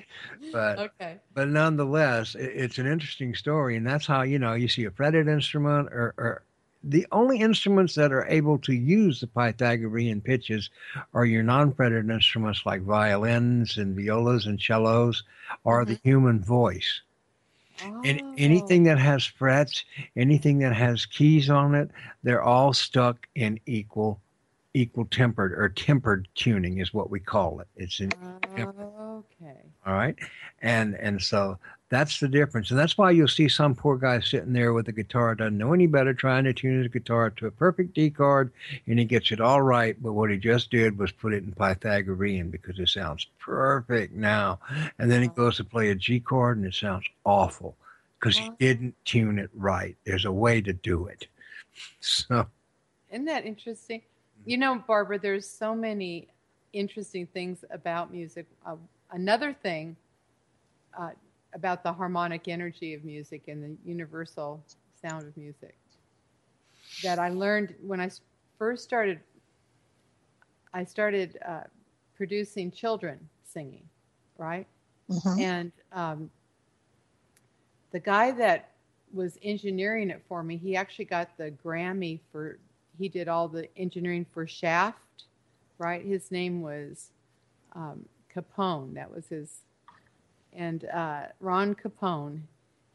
but okay. but nonetheless, it, it's an interesting story, and that's how you know you see a fretted instrument or, or the only instruments that are able to use the Pythagorean pitches are your non-fretted instruments like violins and violas and cellos, or mm-hmm. the human voice. Oh. And anything that oh. has frets, anything that has keys on it, they're all stuck in equal equal tempered or tempered tuning is what we call it. It's in oh, okay. All right. And and so that's the difference. And that's why you'll see some poor guy sitting there with a guitar, doesn't know any better, trying to tune his guitar to a perfect D chord, and he gets it all right. But what he just did was put it in Pythagorean because it sounds perfect now. And then he goes to play a G chord, and it sounds awful because he didn't tune it right. There's a way to do it. So, isn't that interesting? You know, Barbara, there's so many interesting things about music. Uh, another thing. Uh, about the harmonic energy of music and the universal sound of music that I learned when I first started. I started uh, producing children singing, right? Mm-hmm. And um, the guy that was engineering it for me, he actually got the Grammy for. He did all the engineering for Shaft, right? His name was um, Capone. That was his and uh, Ron Capone.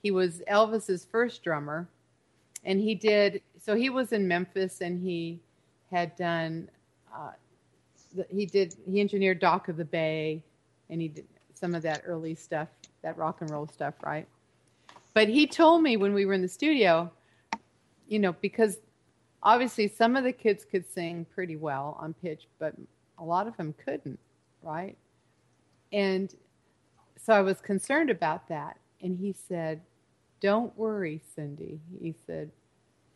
He was Elvis's first drummer, and he did. So he was in Memphis, and he had done. Uh, he did. He engineered Dock of the Bay, and he did some of that early stuff, that rock and roll stuff, right? But he told me when we were in the studio, you know, because obviously some of the kids could sing pretty well on pitch, but a lot of them couldn't, right? And so I was concerned about that. And he said, Don't worry, Cindy. He said,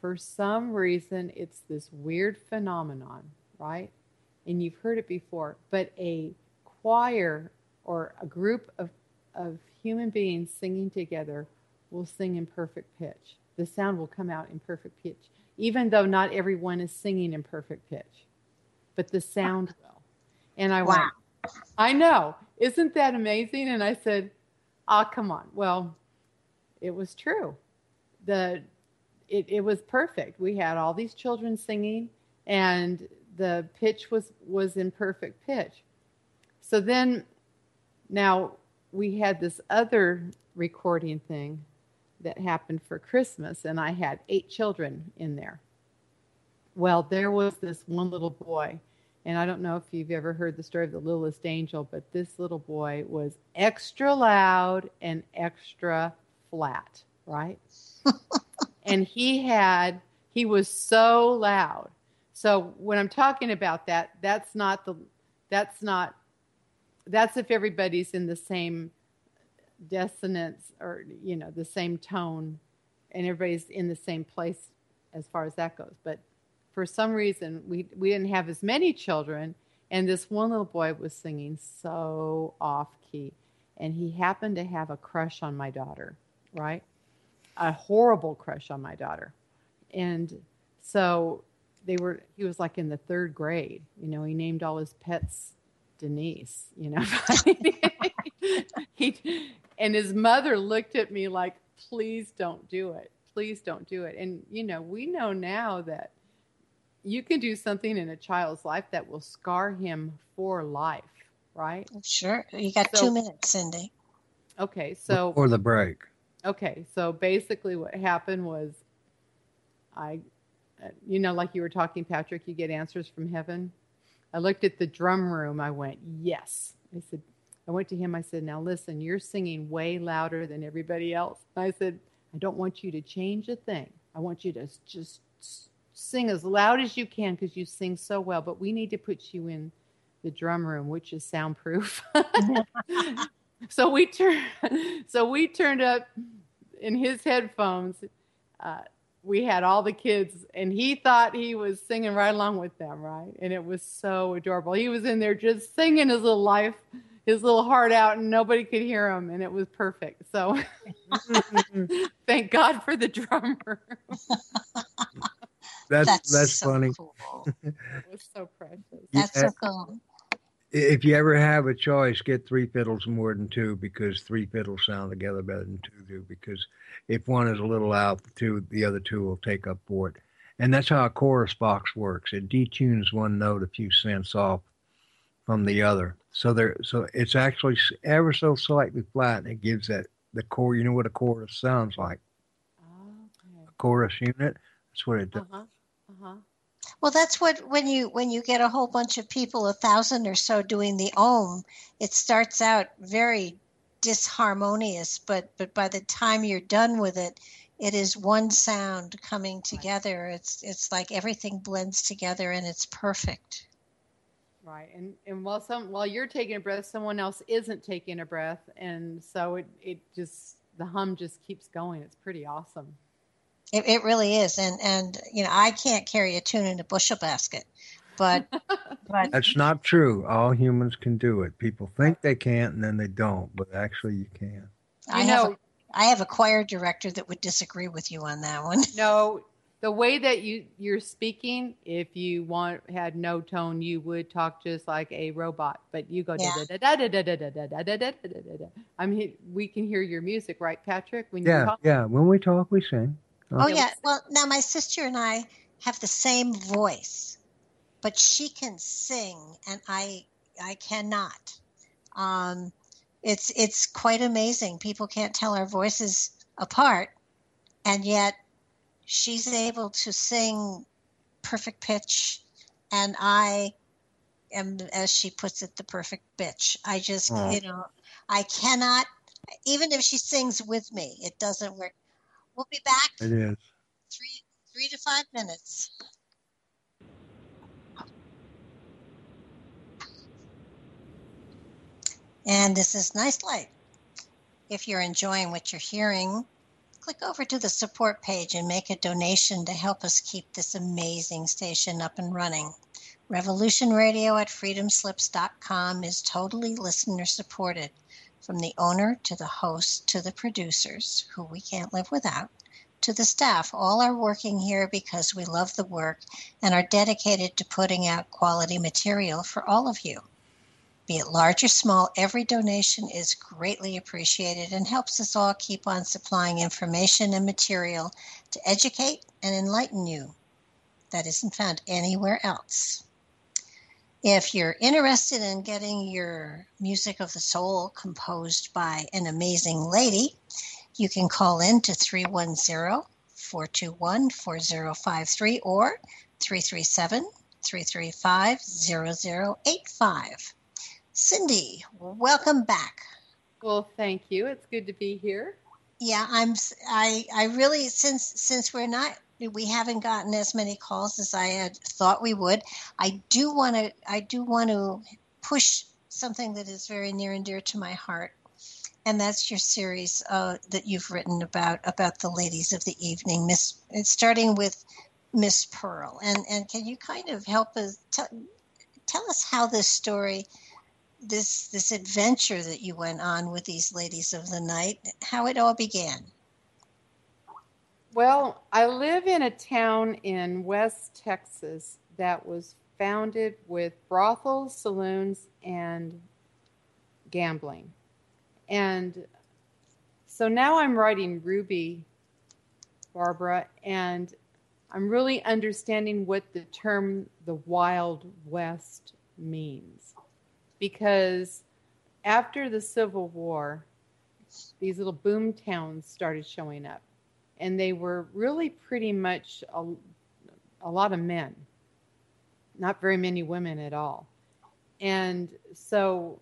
For some reason, it's this weird phenomenon, right? And you've heard it before, but a choir or a group of, of human beings singing together will sing in perfect pitch. The sound will come out in perfect pitch, even though not everyone is singing in perfect pitch, but the sound will. And I wow. went, I know. Isn't that amazing? And I said, Ah, oh, come on. Well, it was true. The it, it was perfect. We had all these children singing and the pitch was was in perfect pitch. So then now we had this other recording thing that happened for Christmas and I had eight children in there. Well, there was this one little boy and I don't know if you've ever heard the story of the littlest angel, but this little boy was extra loud and extra flat, right? and he had, he was so loud. So when I'm talking about that, that's not the, that's not, that's if everybody's in the same dissonance or, you know, the same tone and everybody's in the same place as far as that goes. But for some reason we we didn't have as many children and this one little boy was singing so off key. And he happened to have a crush on my daughter right? A horrible crush on my daughter. And so they were he was like in the third grade you know he named all his pets denise you know. He and his mother looked at me like please don't do it. Please don't do it. And you know we know now that you can do something in a child's life that will scar him for life, right? Sure. You got so, two minutes, Cindy. Okay, so for the break. Okay, so basically, what happened was, I, uh, you know, like you were talking, Patrick, you get answers from heaven. I looked at the drum room. I went, yes. I said, I went to him. I said, now listen, you're singing way louder than everybody else. I said, I don't want you to change a thing. I want you to just sing as loud as you can because you sing so well, but we need to put you in the drum room, which is soundproof. so we turned so we turned up in his headphones. Uh, we had all the kids, and he thought he was singing right along with them, right? And it was so adorable. He was in there just singing his little life, his little heart out, and nobody could hear him, and it was perfect. So, thank God for the drummer. That's that's, that's so funny. Cool. it so precious. That's yeah. so cool if you ever have a choice, get three fiddles more than two because three fiddles sound together better than two do. Because if one is a little out, the two the other two will take up for it, and that's how a chorus box works. It detunes one note a few cents off from the other, so there so it's actually ever so slightly flat, and it gives that the core. You know what a chorus sounds like? okay. A chorus unit. That's what it does. Uh-huh. Well, that's what when you when you get a whole bunch of people, a thousand or so, doing the om, it starts out very disharmonious, but but by the time you're done with it, it is one sound coming together. It's it's like everything blends together and it's perfect. Right, and and while some while you're taking a breath, someone else isn't taking a breath, and so it it just the hum just keeps going. It's pretty awesome. It, it really is, and and you know I can't carry a tune in a bushel basket, but but that's not true. All humans can do it. People think they can't, and then they don't, but actually you can. I you know, have a, I have a choir director that would disagree with you on that one. No, the way that you you're speaking, if you want had no tone, you would talk just like a robot. But you go da da da da da da da da da da da da. I mean, we can hear your music, right, Patrick? When you yeah, talk? yeah. When we talk, we sing. Oh yeah. Well, now my sister and I have the same voice, but she can sing and I I cannot. Um, it's it's quite amazing. People can't tell our voices apart, and yet she's able to sing perfect pitch, and I am, as she puts it, the perfect bitch. I just oh. you know I cannot. Even if she sings with me, it doesn't work. We'll be back. It is. Three, three to five minutes. And this is Nice Light. If you're enjoying what you're hearing, click over to the support page and make a donation to help us keep this amazing station up and running. Revolution Radio at freedomslips.com is totally listener supported from the owner to the host to the producers, who we can't live without, to the staff. All are working here because we love the work and are dedicated to putting out quality material for all of you. Be it large or small, every donation is greatly appreciated and helps us all keep on supplying information and material to educate and enlighten you that isn't found anywhere else. If you're interested in getting your music of the soul composed by an amazing lady, you can call in to 310 421 4053 or 337 335 0085. Cindy, welcome back. Well, thank you. It's good to be here. Yeah, I'm I I really since since we're not we haven't gotten as many calls as I had thought we would. I do want to I do want to push something that is very near and dear to my heart, and that's your series uh, that you've written about about the ladies of the evening, Miss. Starting with Miss Pearl, and and can you kind of help us tell, tell us how this story, this this adventure that you went on with these ladies of the night, how it all began? Well, I live in a town in West Texas that was founded with brothels, saloons, and gambling. And so now I'm writing Ruby, Barbara, and I'm really understanding what the term the Wild West means. Because after the Civil War, these little boom towns started showing up and they were really pretty much a, a lot of men, not very many women at all. And so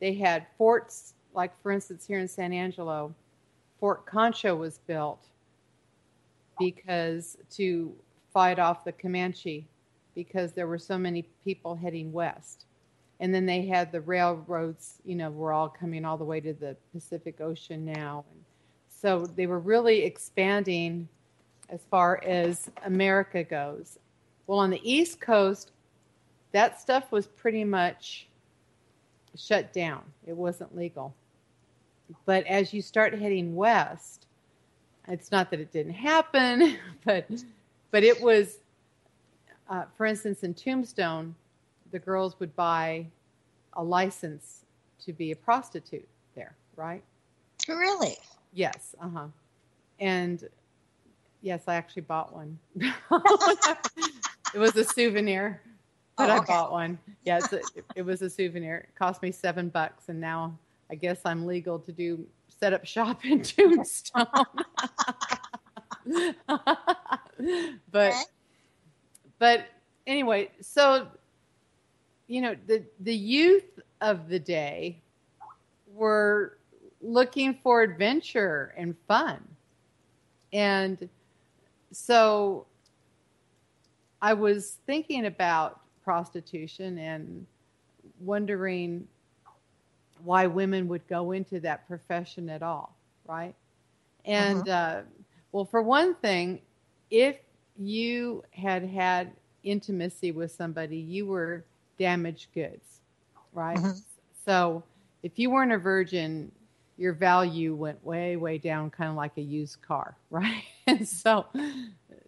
they had forts, like for instance, here in San Angelo, Fort Concho was built because to fight off the Comanche because there were so many people heading west. And then they had the railroads, you know, were all coming all the way to the Pacific Ocean now. And so they were really expanding as far as America goes. Well, on the East Coast, that stuff was pretty much shut down. It wasn't legal. But as you start heading west, it's not that it didn't happen, but but it was, uh, for instance, in Tombstone, the girls would buy a license to be a prostitute there, right? Really? Yes. Uh huh. And yes, I actually bought one. it was a souvenir, but oh, okay. I bought one. Yeah, a, it was a souvenir. It cost me seven bucks, and now I guess I'm legal to do set up shop in Tombstone. but but anyway, so you know the the youth of the day were looking for adventure and fun. And so I was thinking about prostitution and wondering why women would go into that profession at all, right? And uh-huh. uh, well, for one thing, if you had had intimacy with somebody, you were damaged goods, right? Uh-huh. So if you weren't a virgin, your value went way, way down, kind of like a used car, right? and so,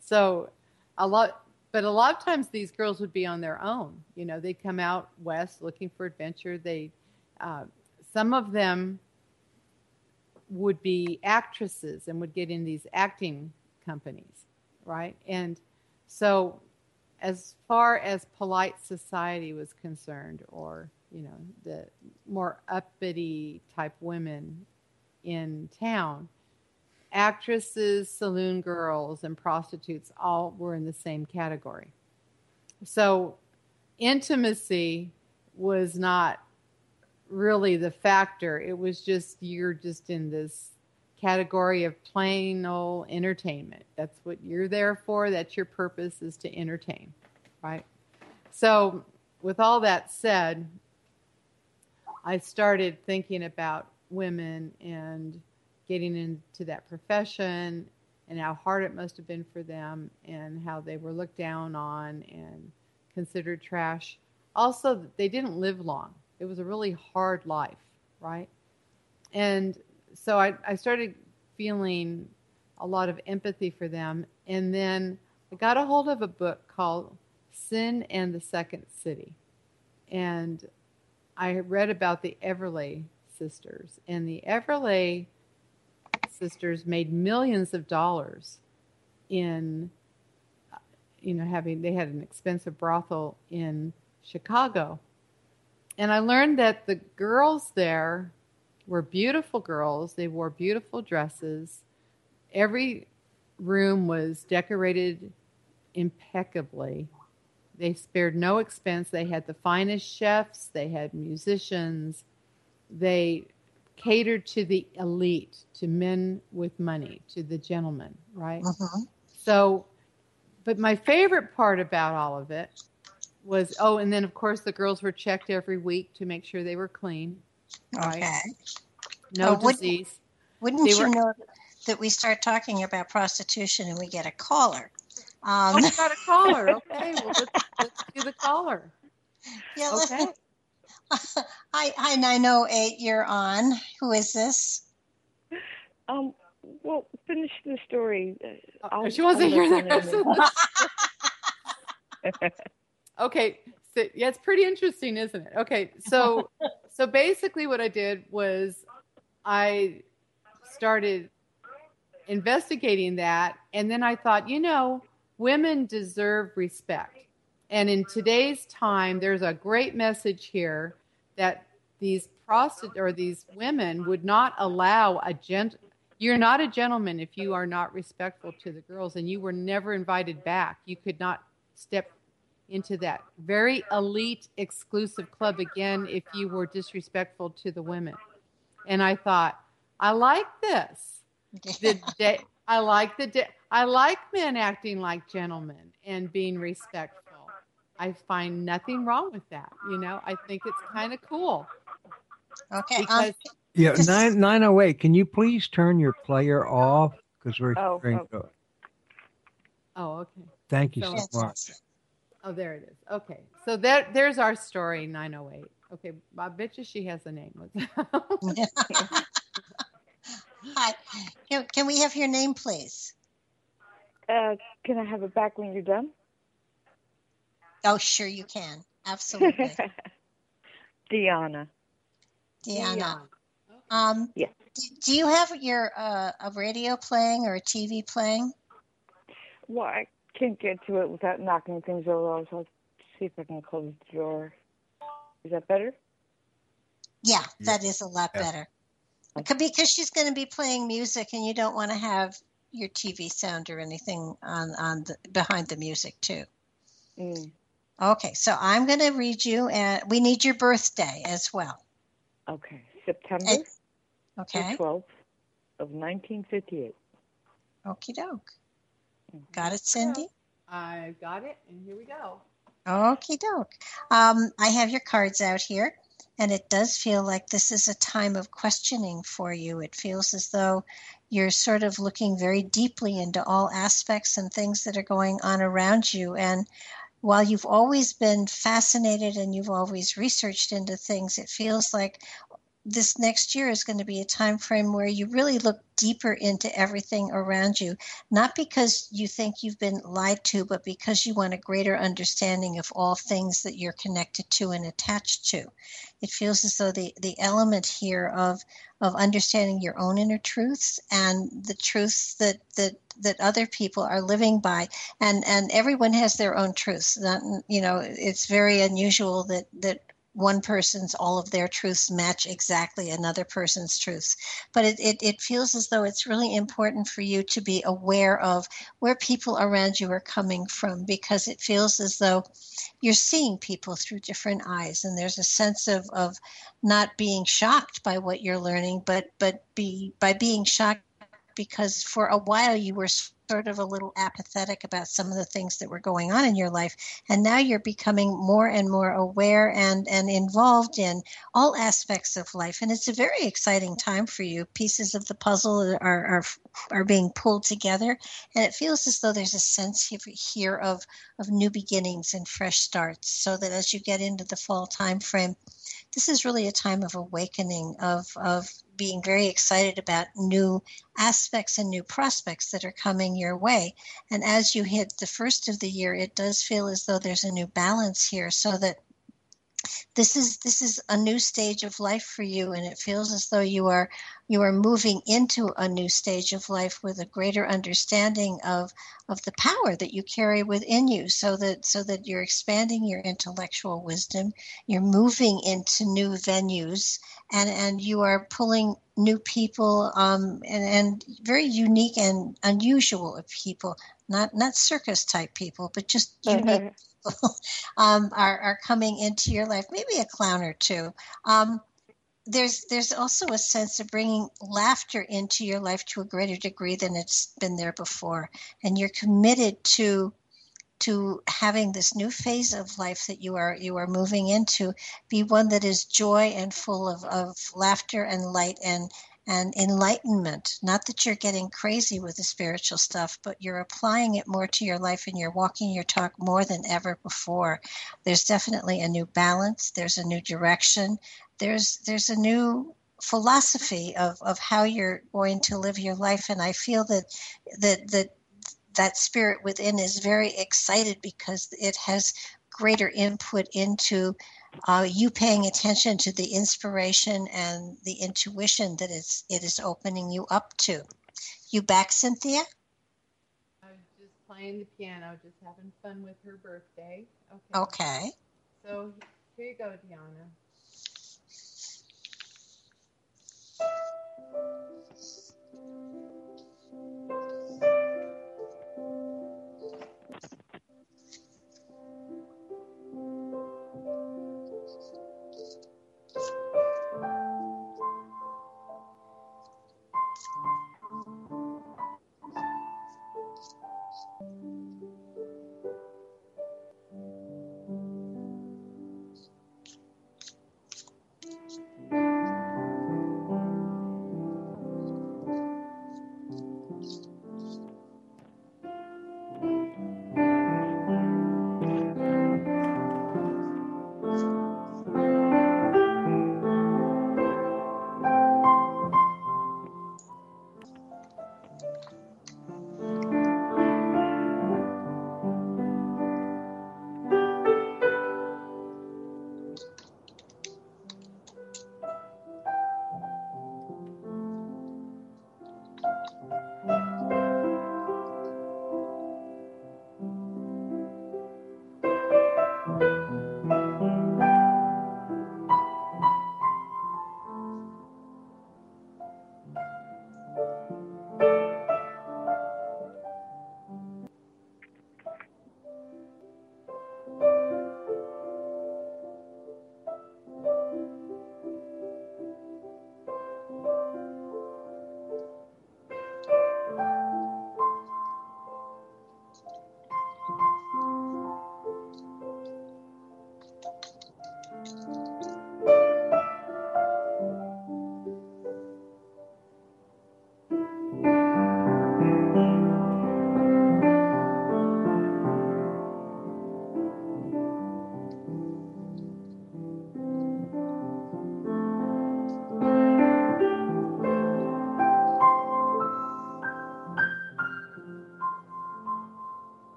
so a lot, but a lot of times these girls would be on their own. You know, they'd come out west looking for adventure. They, uh, some of them would be actresses and would get in these acting companies, right? And so, as far as polite society was concerned, or you know, the more uppity type women in town, actresses, saloon girls, and prostitutes all were in the same category. So, intimacy was not really the factor. It was just you're just in this category of plain old entertainment. That's what you're there for. That's your purpose is to entertain, right? So, with all that said, I started thinking about women and getting into that profession and how hard it must have been for them and how they were looked down on and considered trash. Also, they didn't live long. It was a really hard life, right? And so I, I started feeling a lot of empathy for them. And then I got a hold of a book called Sin in the Second City. And I read about the Everleigh sisters. And the Everleigh sisters made millions of dollars in, you know, having, they had an expensive brothel in Chicago. And I learned that the girls there were beautiful girls. They wore beautiful dresses. Every room was decorated impeccably. They spared no expense. They had the finest chefs, they had musicians, they catered to the elite, to men with money, to the gentlemen, right? Uh-huh. So, but my favorite part about all of it was oh, and then of course the girls were checked every week to make sure they were clean. Right? Okay. No oh, disease. Wouldn't, wouldn't you know that we start talking about prostitution and we get a caller? Um, oh, we got a caller. Okay, well let's, let's do the caller. Yeah. Okay. hi, hi, nine oh eight. You're on. Who is this? Um. Well, finish the story. Oh, she wants to hear that. okay. So, yeah, it's pretty interesting, isn't it? Okay. So, so basically, what I did was I started investigating that. And then I thought, you know, women deserve respect. And in today's time, there's a great message here that these prostitutes or these women would not allow a gent. You're not a gentleman if you are not respectful to the girls, and you were never invited back. You could not step into that very elite, exclusive club again if you were disrespectful to the women. And I thought, I like this. the day. I like the day. I like men acting like gentlemen and being respectful. I find nothing wrong with that. You know, I think it's kind of cool. Okay. Um, Yeah, Just- nine nine oh eight. Can you please turn your player off because we're Oh, hearing oh. go- oh, okay. Thank you So- so much. Oh, there it is. Okay, so there, there's our story. Nine oh eight. Okay, I bet you she has a name. Hi. Can, can we have your name, please? Uh, can I have it back when you're done? Oh, sure you can. Absolutely. Deanna. Deanna. Um, Yeah. do, do you have your uh, a radio playing or a TV playing? Well, I can't get to it without knocking things over, so I'll see if I can close the door. Is that better? Yeah, Yeah. that is a lot Yeah. better. Because she's going to be playing music, and you don't want to have your TV sound or anything on on the, behind the music too. Mm. Okay, so I'm going to read you, and we need your birthday as well. Okay. September And- Okay, 12th of 1958. okie doke. Got it, Cindy? I got it, and here we go. Okie doke. Um, I have your cards out here, and it does feel like this is a time of questioning for you. It feels as though you're sort of looking very deeply into all aspects and things that are going on around you. And while you've always been fascinated and you've always researched into things, it feels like this next year is going to be a time frame where you really look deeper into everything around you not because you think you've been lied to, but because you want a greater understanding of all things that you're connected to and attached to. It feels as though the, the element here of of understanding your own inner truths and the truths that that that other people are living by and and everyone has their own truths Not, you know it's very unusual that that one person's all of their truths match exactly another person's truths. But it, it, it feels as though it's really important for you to be aware of where people around you are coming from because it feels as though you're seeing people through different eyes and there's a sense of, of not being shocked by what you're learning but but be by being shocked because for a while you were sort of a little apathetic about some of the things that were going on in your life. And now you're becoming more and more aware and and involved in all aspects of life. And it's a very exciting time for you. Pieces of the puzzle are are, are being pulled together. And it feels as though there's a sense here of of new beginnings and fresh starts so that as you get into the fall time frame this is really a time of awakening of of being very excited about new aspects and new prospects that are coming your way. And as you hit the first of the year it does feel as though there's a new balance here so that this is this is a new stage of life for you and it feels as though you are you are moving into a new stage of life with a greater understanding of of the power that you carry within you so that so that you're expanding your intellectual wisdom you're moving into new venues and and you are pulling new people um, and and very unique and unusual people not not circus type people but just unique um, are, are coming into your life, maybe a clown or two. Um, there's there's also a sense of bringing laughter into your life to a greater degree than it's been there before, and you're committed to to having this new phase of life that you are you are moving into be one that is joy and full of, of laughter and light and and enlightenment. Not that you're getting crazy with the spiritual stuff, but you're applying it more to your life and you're walking your talk more than ever before. There's definitely a new balance, there's a new direction, there's there's a new philosophy of, of how you're going to live your life and I feel that that that that spirit within is very excited because it has greater input into are you paying attention to the inspiration and the intuition that it's, it is opening you up to? You back, Cynthia? I was just playing the piano, just having fun with her birthday. Okay. Okay. So here you go, Diana.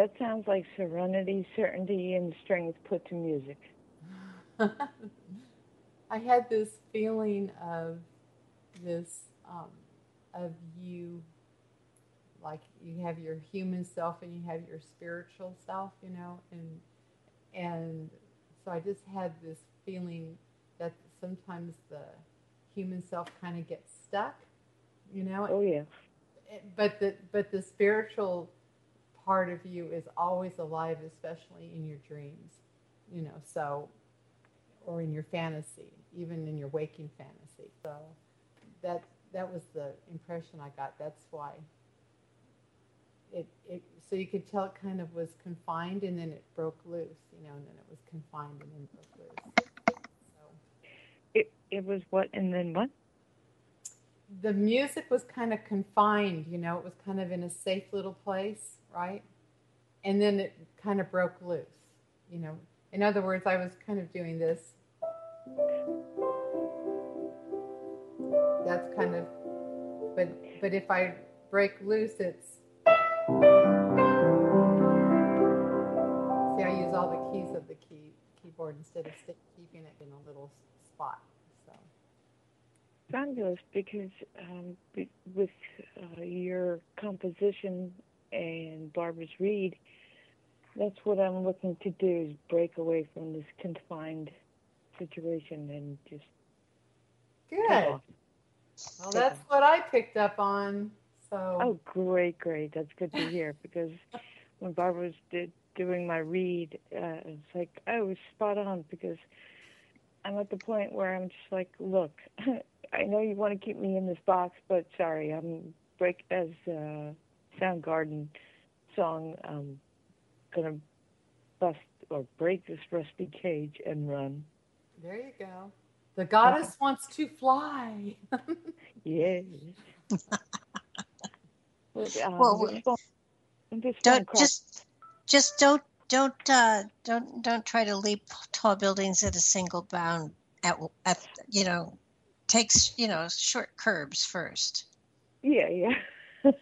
That sounds like serenity, certainty, and strength put to music. I had this feeling of this, um, of you, like you have your human self and you have your spiritual self, you know, and and so I just had this feeling that sometimes the human self kind of gets stuck, you know. Oh yeah. But the but the spiritual part of you is always alive, especially in your dreams, you know. So, or in your fantasy, even in your waking fantasy. So that that was the impression I got. That's why it, it so you could tell it kind of was confined and then it broke loose, you know, and then it was confined and then broke loose. So It it was what and then what? the music was kind of confined, you know, it was kind of in a safe little place, right? And then it kind of broke loose, you know. In other words, I was kind of doing this. That's kind of, but but if I break loose, it's. See, I use all the keys of the key keyboard instead of stick, keeping it in a little spot. So Fabulous, because um, with uh, your composition and Barbara's read, that's what I'm looking to do is break away from this confined situation and just good. Well, that's what I picked up on. So Oh, great, great. That's good to hear because when Barbara was did, doing my read, uh, it's like I was spot on because I'm at the point where I'm just like, look, I know you want to keep me in this box, but sorry, I'm break as uh, Soundgarden song. I'm gonna bust or break this rusty cage and run. there you go. The goddess wants to fly. Yes. But, um, Well, this phone- this Don't cracked- just just don't don't uh, don't don't try to leap tall buildings at a single bound. At at you know, takes you know short curbs first. Yeah, yeah.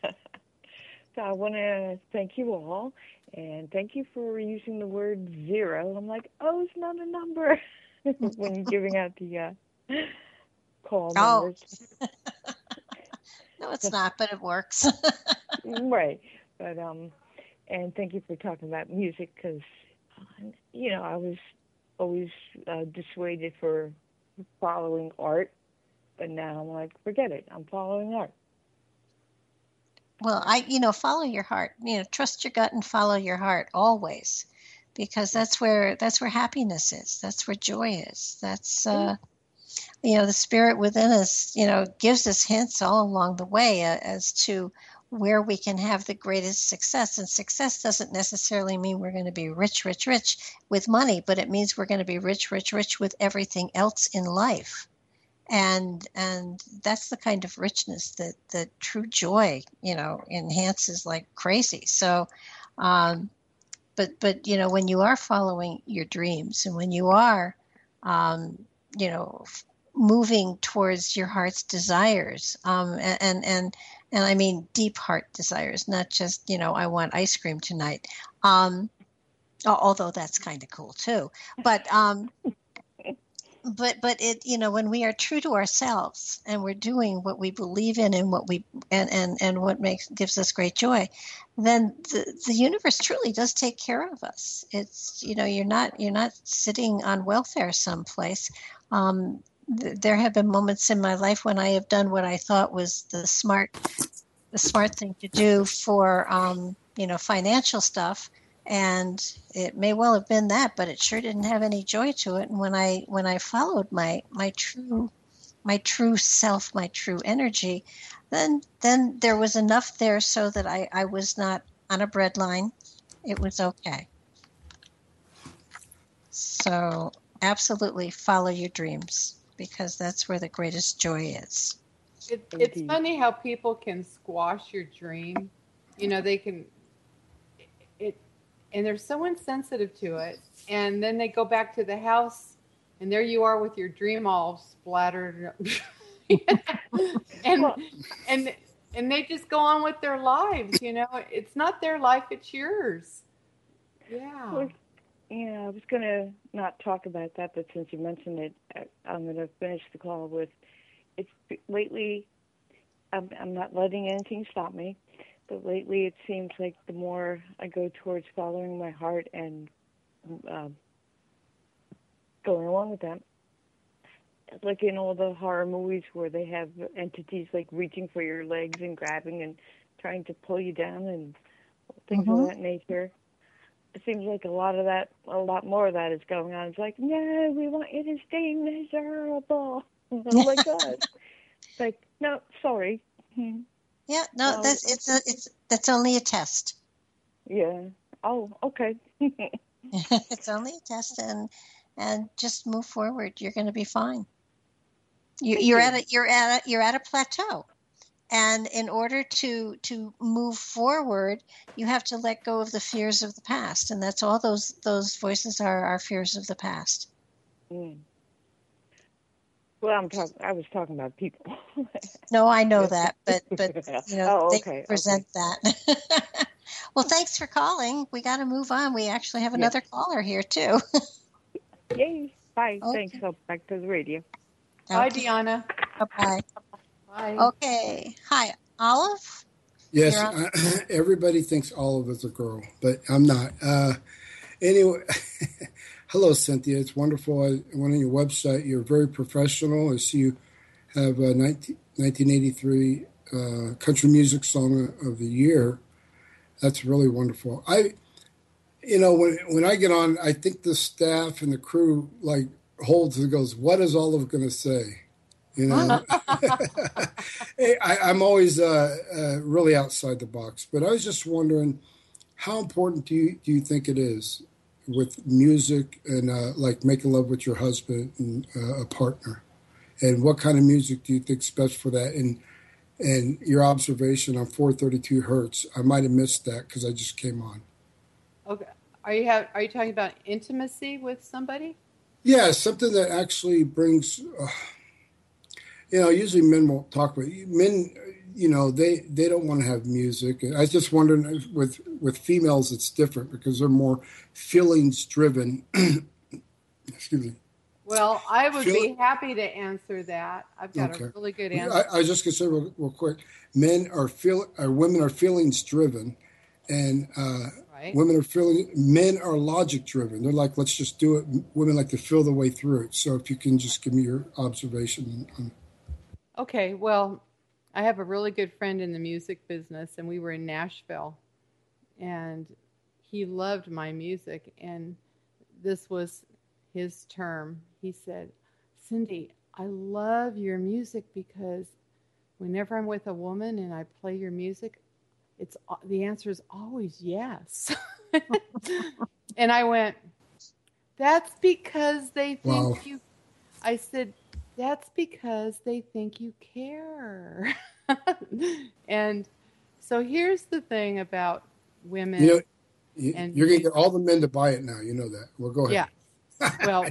I want to thank you all, and thank you for using the word zero. I'm like, oh, it's not a number when you're giving out the uh, call Oh. numbers. No, it's not, but it works. right. But um, and thank you for talking about music because, you know, I was always uh, dissuaded for following art, but now I'm like, forget it. I'm following art. Well, I, you know, follow your heart. You know, trust your gut and follow your heart always, because that's where that's where happiness is. That's where joy is. That's uh, you know, the spirit within us. You know, gives us hints all along the way uh, as to where we can have the greatest success. And success doesn't necessarily mean we're going to be rich, rich, rich with money, but it means we're going to be rich, rich, rich with everything else in life and and that's the kind of richness that that true joy you know enhances like crazy. So um but but you know when you are following your dreams and when you are um you know moving towards your heart's desires um and and and, and i mean deep heart desires not just you know i want ice cream tonight um although that's kind of cool too. But um but but it you know when we are true to ourselves and we're doing what we believe in and what we and and and what makes gives us great joy then the, the universe truly does take care of us. It's you know you're not you're not sitting on welfare someplace. Um, th- there have been moments in my life when i have done what i thought was the smart the smart thing to do for um, you know financial stuff and it may well have been that but it sure didn't have any joy to it. And when i when i followed my my true my true self my true energy then then there was enough there so that i i was not on a breadline it was okay. So absolutely follow your dreams because that's where the greatest joy is. It, it's funny how people can squash your dream. You know, they can it, and they're so insensitive to it. And then they go back to the house, and there you are with your dream all splattered, and and and they just go on with their lives. You know, it's not their life; it's yours. Yeah. Well, yeah, I was gonna not talk about that, but since you mentioned it, I- I'm gonna finish the call with. It's lately. I'm I'm not letting anything stop me, but lately it seems like the more I go towards following my heart and um, going along with that, like in all the horror movies where they have entities like reaching for your legs and grabbing and trying to pull you down and things Mhm. of that nature. It seems like a lot of that, a lot more of that is going on. It's like, no, we want you to stay miserable. like us. It's like, no, sorry. Yeah, no, that's it's a, it's that's only a test. Yeah. Oh, okay. it's only a test, and and just move forward. You're going to be fine. You, you're you. at a you're at a you're at a plateau, and in order to to move forward, you have to let go of the fears of the past, and that's all those those voices are are fears of the past. Mm. Well, I'm talking. I was talking about people. No, I know that, but but you know oh, they okay. present that. well, thanks for calling. We got to move on. We actually have another caller here too. Yay! Bye. Okay. Thanks. I'll back to the radio. Bye, Deanna. Bye. Bye. Okay. Hi, Olive. Yes, I, everybody thinks Olive is a girl, but I'm not. Uh, anyway, hello, Cynthia. It's wonderful. I went on your website. You're very professional. I see you have a 19, 1983 uh, Country Music Song of the Year. That's really wonderful. I, you know, when when I get on, I think the staff and the crew like holds and goes, "What is Olive going to say?" You know, Hey, I, I'm always uh, uh, really outside the box, but I was just wondering, how important do you do you think it is with music and uh, like making love with your husband and uh, a partner, and what kind of music do you think's best for that? And and your observation on 432 hertz, I might have missed that because I just came on. Okay. Are you have, Are you talking about intimacy with somebody? Yeah, something that actually brings. Uh, you know, usually men won't talk about men. You know, they they don't want to have music. I was just wondering if with with females, it's different because they're more feelings driven. Excuse me. Well, I would Feel- be happy to answer that. I've got Okay. a really good I, answer. I was just gonna say real, real quick. Men are feel, or women are feelings driven, and uh, right? women are feeling. Men are logic driven. They're like, let's just do it. Women like to feel the way through it. So if you can just give me your observation on Okay, well, I have a really good friend in the music business, and we were in Nashville, and he loved my music, and this was his term. He said, Cindy, I love your music because whenever I'm with a woman and I play your music, it's the answer is always yes. and I went, that's because they think Wow. you. I said, that's because they think you care. and so here's the thing about women. You know, you, And- you're going to get all the men to buy it now. You know that. Well, go ahead. Yeah. Well,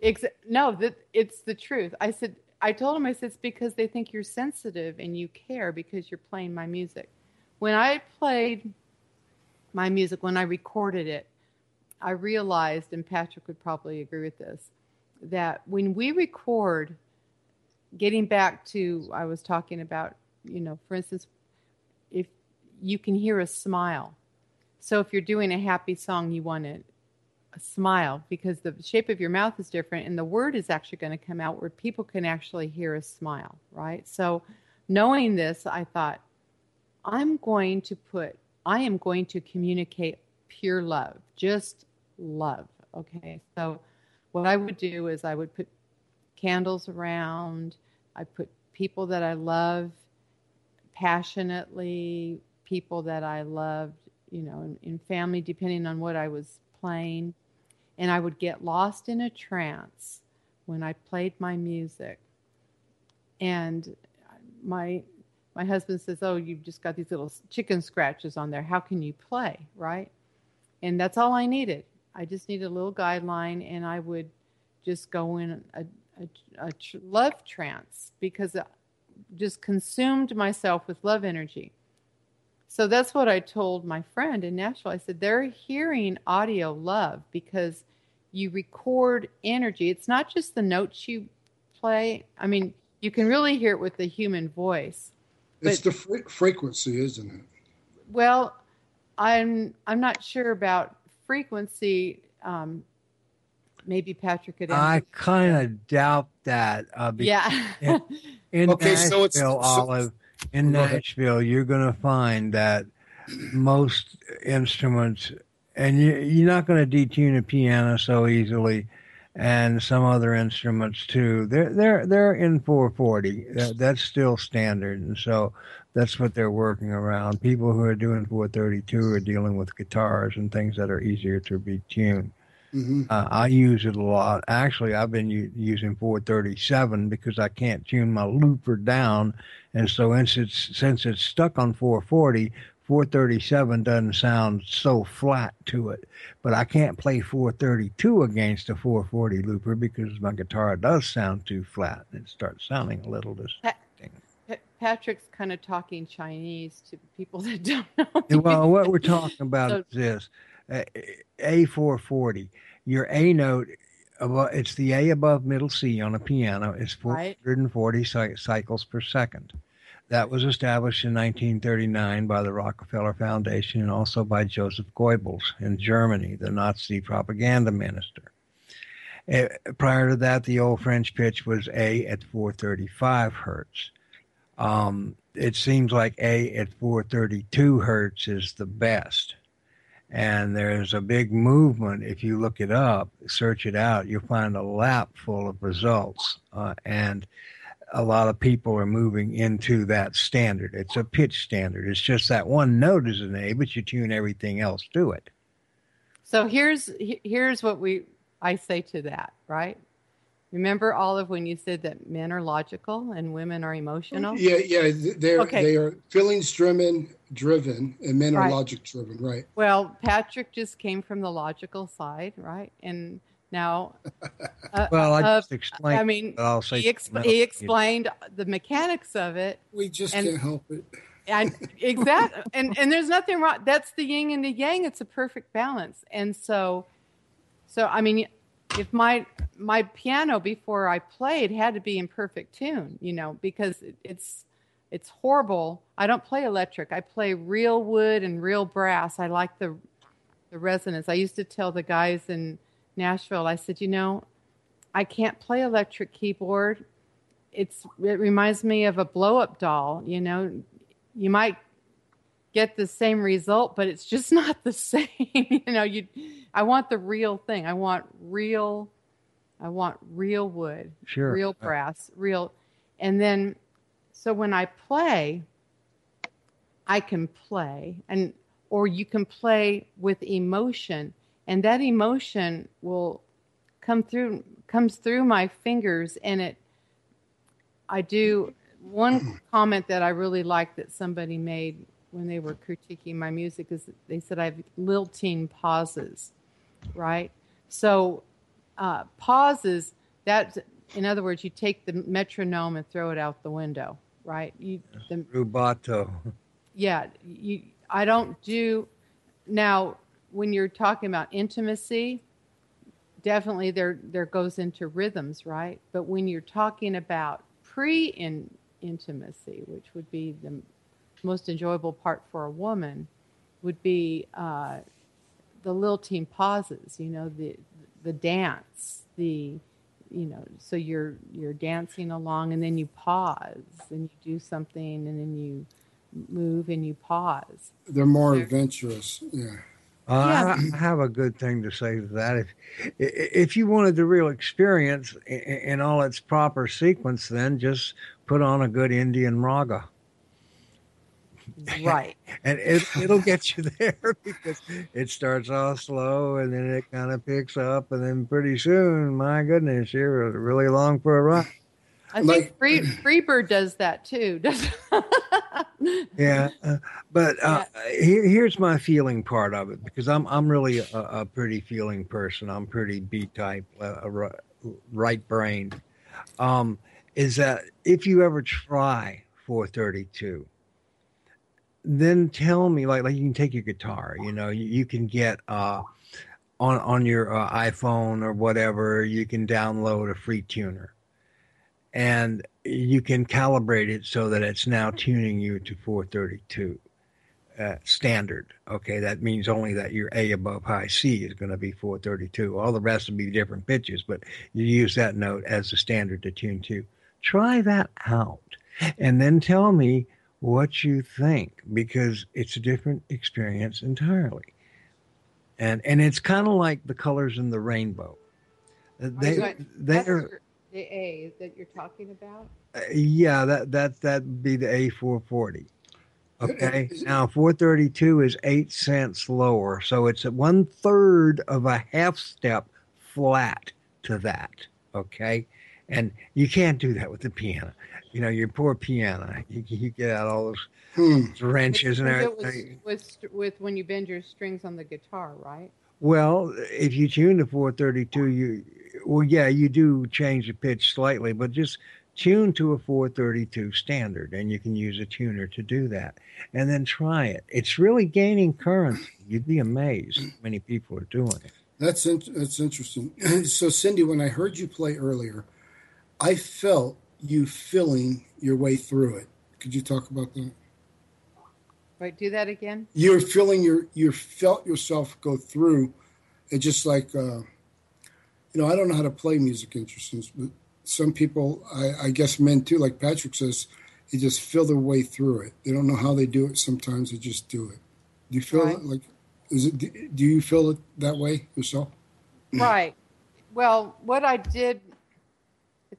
Ex- no, that it's the truth. I said, I told him, I said, it's because they think you're sensitive and you care because you're playing my music. When I played my music, when I recorded it, I realized, and Patrick would probably agree with this, that when we record, getting back to, I was talking about, you know, for instance, if you can hear a smile. So if you're doing a happy song, you want a smile because the shape of your mouth is different and the word is actually going to come out where people can actually hear a smile, right? So, knowing this, I thought, I'm going to put, I am going to communicate pure love, just love. Okay. So, what I would do is I would put candles around, I put people that I love passionately, people that I loved, you know, in, in family, depending on what I was playing. And I would get lost in a trance when I played my music. And my my husband says, "Oh, you've just got these little chicken scratches on there. How can you play?" Right? And that's all I needed. I just needed a little guideline, and I would just go in a, a, a tr- love trance because I just consumed myself with love energy. so that's what I told my friend in Nashville. I said they're hearing audio love because you record energy. It's not just the notes you play. I mean, you can really hear it with the human voice. It's the fre- frequency, isn't it? Well, I'm I'm not sure about frequency. Um, maybe Patrick could. I kind of doubt that. Uh, yeah. in, in Okay, Nashville, so it's- so- Olive, in Go ahead. Nashville, you're going to find that most instruments, and you, you're not going to detune a piano so easily, and some other instruments too. They're they're they're in 440. That- That's still standard, and so that's what they're working around. People who are doing 432 are dealing with guitars and things that are easier to be tuned. Hmm Uh, I use it a lot. Actually, I've been u- using 437 because I can't tune my looper down, and so since it's since it's stuck on 440, 437 doesn't sound so flat to it. But I can't play 432 against a 440 looper because my guitar does sound too flat. and It starts sounding a little distracting. Patrick's kind of talking Chinese to people that don't know. well, what we're talking about So- is this: A440. Your A note, it's the A above middle C on a piano. It's 440 cy- cycles per second. That was established in 1939 by the Rockefeller Foundation and also by Joseph Goebbels in Germany, the Nazi propaganda minister. Uh, prior to that, the old French pitch was A at 435 hertz. Um, it seems like A at 432 hertz is the best. And there's a big movement. If you look it up, search it out, you'll find a lap full of results. Uh, and a lot of people are moving into that standard. It's a pitch standard. It's just that one note is an A, but you tune everything else to it. So here's here's what we I say to that, right? Remember Olive when you said that men are logical and women are emotional? Yeah, yeah. They're Okay. they are feelings driven, driven, and men are Right. logic driven. Right. Well, Patrick just came from the logical side, right? And now, uh, Well, I uh, just explained. I mean, I'll say he, exp- something he else. explained the mechanics of it, We just And- can't help it. and exactly, and and there's nothing wrong. That's the yin and the yang. It's a perfect balance, and so, so I mean, if my my piano before I played had to be in perfect tune, you know, because it, it's it's horrible. I don't play electric. I play real wood and real brass. I like the the resonance. I used to tell the guys in Nashville. I said, you know, I can't play electric keyboard. It's it reminds me of a blow up doll. You know, you might get the same result, but it's just not the same. you know, you I want the real thing. I want real I want real wood, Sure. real uh, brass, real and then so when I play I can play and or you can play with emotion and that emotion will come through comes through my fingers and it I do one comment that I really like that somebody made when they were critiquing my music is they said I have lilting pauses, right? So uh, pauses that in other words you take the metronome and throw it out the window, right? You the Rubato. yeah you i don't do now when you're talking about intimacy definitely there there goes into rhythms right but when you're talking about pre in intimacy which would be the most enjoyable part for a woman would be uh, the lilting pauses you know the the dance the you know so you're you're dancing along and then you pause and you do something and then you move and you pause. They're more They're- adventurous. Yeah. Uh, I I have a good thing to say to that. If if you wanted the real experience i- i- in all its proper sequence, then just put on a good Indian raga, Right. and it it'll get you there because it starts off slow and then it kind of picks up, and then pretty soon, my goodness, you're really along for a ride. I Like- think Free Freebird does that too. Yeah, uh, but uh, here, here's my feeling part of it because I'm I'm really a, a pretty feeling person. I'm pretty B type, uh, ri- right brained. Um, is that if you ever try 432, then tell me like like you can take your guitar you know you, you can get uh on on your uh, iphone or whatever you can download a free tuner. And you can calibrate it so that it's now tuning you to 432 uh, standard okay? That means only that your a above high c is going to be 432 all the rest will be different pitches but you use that note as the standard to tune to. Try that out and then tell me what you think because it's a different experience entirely. And and it's kind of like the colors in the rainbow. They they're the A that you're talking about. Uh, yeah, that that that'd be the A440. Okay. Now 432 is eight cents lower, so it's one third of a half step flat to that. Okay, and you can't do that with the piano you know, your poor piano. You, you get out all those hmm. wrenches and everything. With, with, with when you bend your strings on the guitar, right? Well, if you tune to 432, you well, yeah, you do change the pitch slightly, but just tune to a 432 standard, and you can use a tuner to do that, and then try it. It's really gaining currency. You'd be amazed how many people are doing it. That's in, that's interesting. so, Cindy, when I heard you play earlier, I felt you feeling your way through it. Could you talk about that? Right, do that again. You're feeling your you felt yourself go through it, just like uh, you know. I don't know how to play music instruments, but some people, I, I guess men too, like Patrick says, they just feel their way through it. They don't know how they do it. Sometimes they just do it. Do you feel right. like? Is it? Do you feel it that way yourself? Right. Well, what I did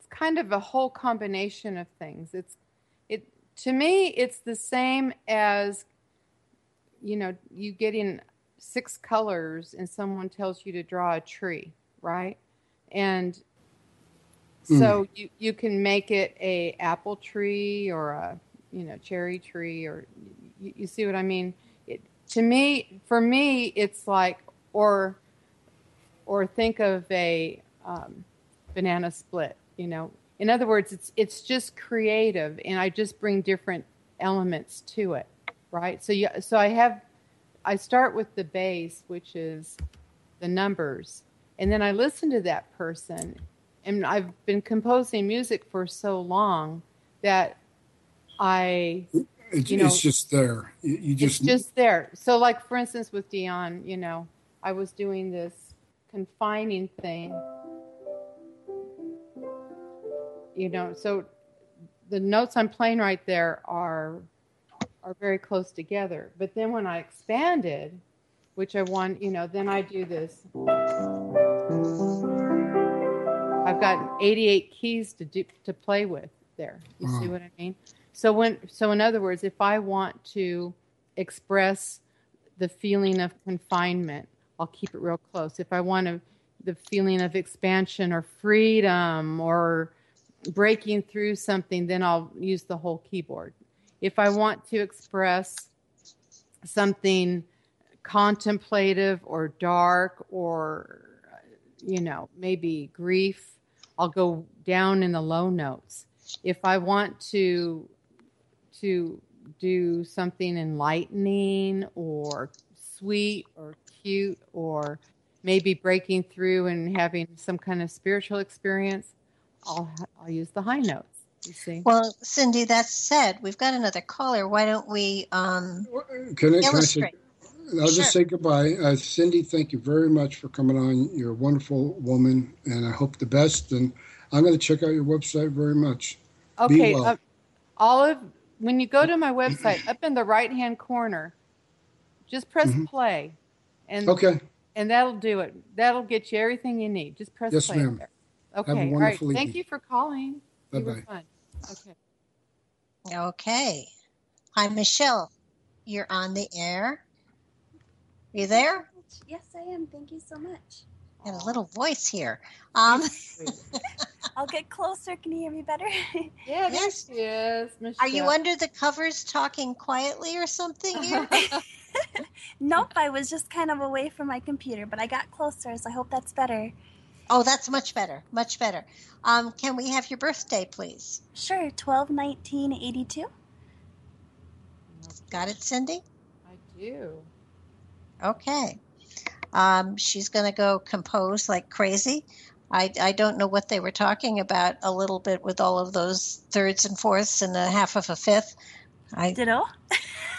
kind of a whole combination of things. It's it to me it's the same as you know, you getting six colors and someone tells you to draw a tree, right? And so mm. you, you can make it a apple tree or a you know cherry tree or you, you see what I mean. It, to me, for me, it's like or or think of a um, banana split you know in other words it's it's just creative and i just bring different elements to it right? So yeah so i have i start with the base which is the numbers and then i listen to that person and i've been composing music for so long that i it's, you know, it's just there. You, you just it's just there. So like for instance with dion you know i was doing this confining thing you know, so the notes I'm playing right there are are very close together. But then when I expanded, which I want, you know, then I do this. I've got 88 keys to do to play with there. You see mm. what I mean? So when so in other words, if I want to express the feeling of confinement, I'll keep it real close. If I want to the feeling of expansion or freedom or breaking through something, then I'll use the whole keyboard. If I want to express something contemplative or dark or, you know, maybe grief, I'll go down in the low notes. If I want to to do something enlightening or sweet or cute or maybe breaking through and having some kind of spiritual experience, I'll I'll use the high notes. You see. Well, Cindy, that said, we've got another caller. Why don't we um, can I, illustrate? Can I I'll sure. just say goodbye. Uh, Cindy, thank you very much for coming on. You're a wonderful woman, and I hope the best. And I'm going to check out your website very much. Okay, well. uh, Olive, when you go to my website, up in the right hand corner, just press mm-hmm. play, and okay, and that'll do it. That'll get you everything you need. Just press yes, play. Ma'am. There. Okay. All right. Thank you for calling. Bye bye. Okay. Okay. Hi, Michelle. You're on the air. Are you there? Yes, I am. Thank you so much. I have a little voice here. Um, I'll get closer. Can you hear me better? yeah, yes. she is. Michelle. Are you under the covers talking quietly or something here? nope, I was just kind of away from my computer, but I got closer, so I hope that's better. Oh, that's much better. Much better. Um, can we have your birthday, please? Sure, 12 19 82. Got it, Cindy? I do. Okay. Um, she's going to go compose like crazy. I, I don't know what they were talking about a little bit with all of those thirds and fourths and a half of a fifth. I Ditto.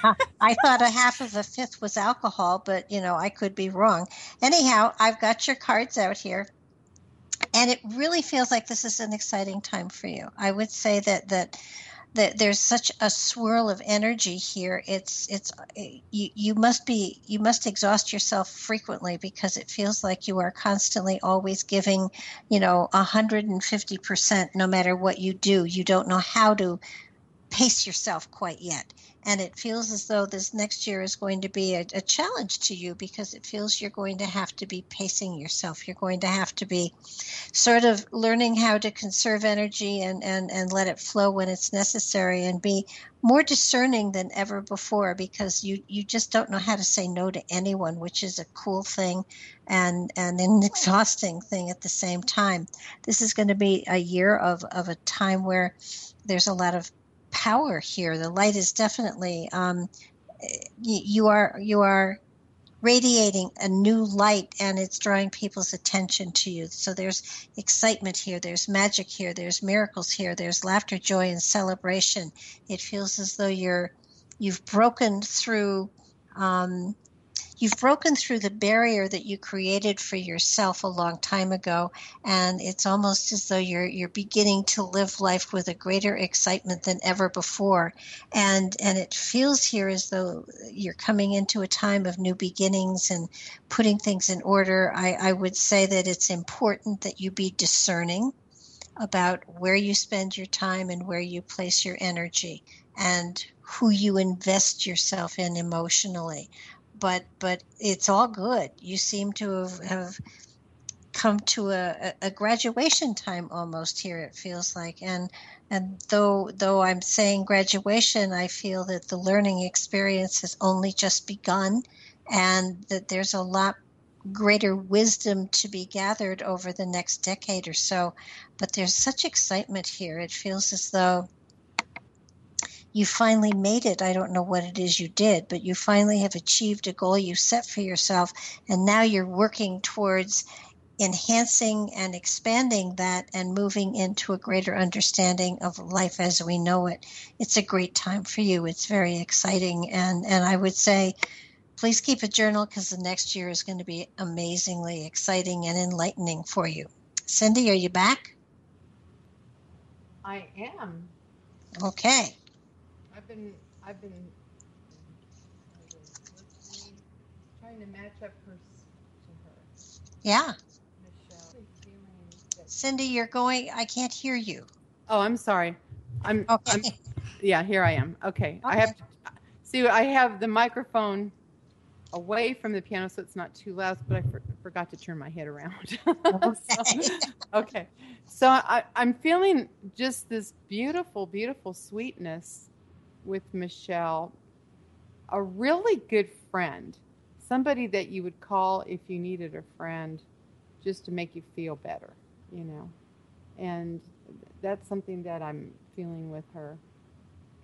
I thought a half of a fifth was alcohol, but you know I could be wrong. Anyhow, I've got your cards out here, and it really feels like this is an exciting time for you. I would say that that that there's such a swirl of energy here. It's it's eh, you, you must be you must exhaust yourself frequently because it feels like you are constantly always giving you know 150% no matter what you do. You don't know how to pace yourself quite yet and it feels as though this next year is going to be a, a, challenge to you because it feels you're going to have to be pacing yourself. You're going to have to be sort of learning how to conserve energy and, and, and let it flow when it's necessary and be more discerning than ever before because you, you just don't know how to say no to anyone, which is a cool thing and, and an exhausting thing at the same time. This is going to be a year of, of a time where there's a lot of power here. The light is definitely um, you are you are radiating a new light and it's drawing people's attention to you. So there's excitement here, there's magic here, there's miracles here, there's laughter, joy, and celebration. It feels as though you're you've broken through um, you've broken through the barrier that you created for yourself a long time ago and it's almost as though you're you're beginning to live life with a greater excitement than ever before. And and it feels here as though you're coming into a time of new beginnings and putting things in order. I i would say that it's important that you be discerning about where you spend your time and where you place your energy and who you invest yourself in emotionally but but it's all good. You seem to have, have come to a, a graduation time almost here. It feels like, and and though though I'm saying graduation, I feel that the learning experience has only just begun, and that there's a lot greater wisdom to be gathered over the next decade or so. But there's such excitement here. It feels as though you finally made it. I don't know what it is you did, but you finally have achieved a goal you set for yourself. And now you're working towards enhancing and expanding that and moving into a greater understanding of life as we know it. It's a great time for you. It's very exciting. And, and I would say, please keep a journal because the next year is going to be amazingly exciting and enlightening for you. Cindy, are you back? I am. Okay been I've been trying to match up her to her. Yeah. Cindy, you're going. I can't hear you. Oh, I'm sorry. I'm. Okay. I'm, yeah, here I am. Okay. okay. I have. To, see, I have the microphone away from the piano so it's not too loud, but I for, forgot to turn my head around. okay. so, okay. So I, I'm feeling just this beautiful, beautiful sweetness with Michelle, a really good friend, somebody that you would call if you needed a friend just to make you feel better, you know. And that's something that I'm feeling with her.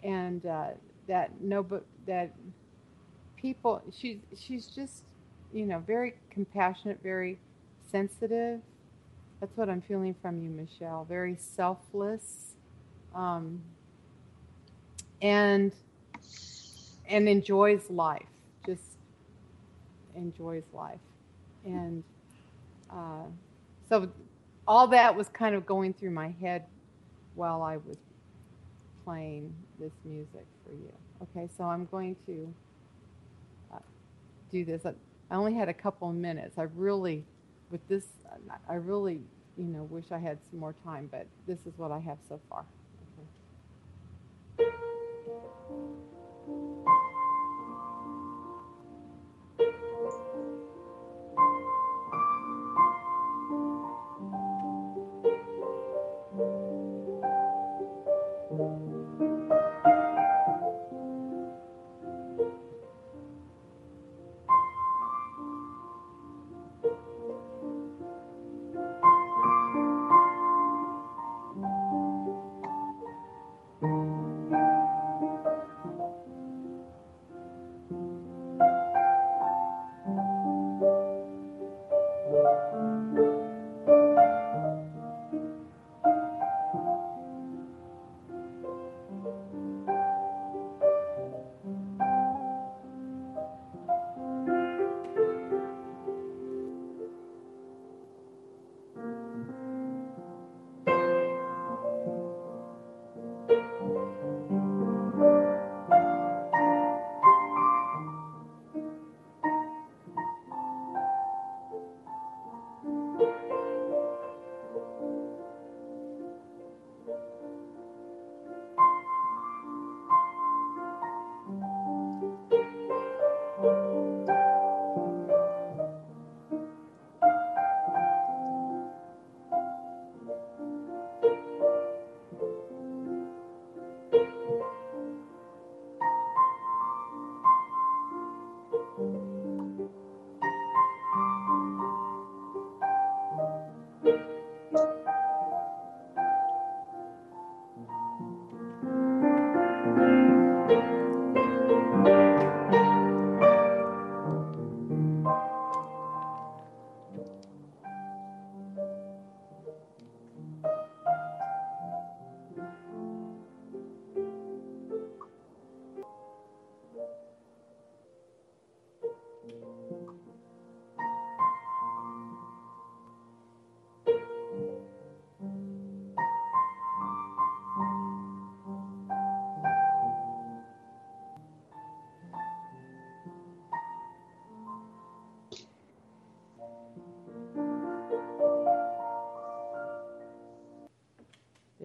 And uh, that no, but that people, she's she's just, you know, very compassionate, very sensitive. That's what I'm feeling from you, Michelle. Very selfless. Um, and and enjoys life just enjoys life. And uh, so all that was kind of going through my head while i was playing this music for you. Okay so i'm going to uh, do this. I, only had a couple of minutes. I really with this i really you know wish i had some more time but this is what i have so far. Okay. Thank you.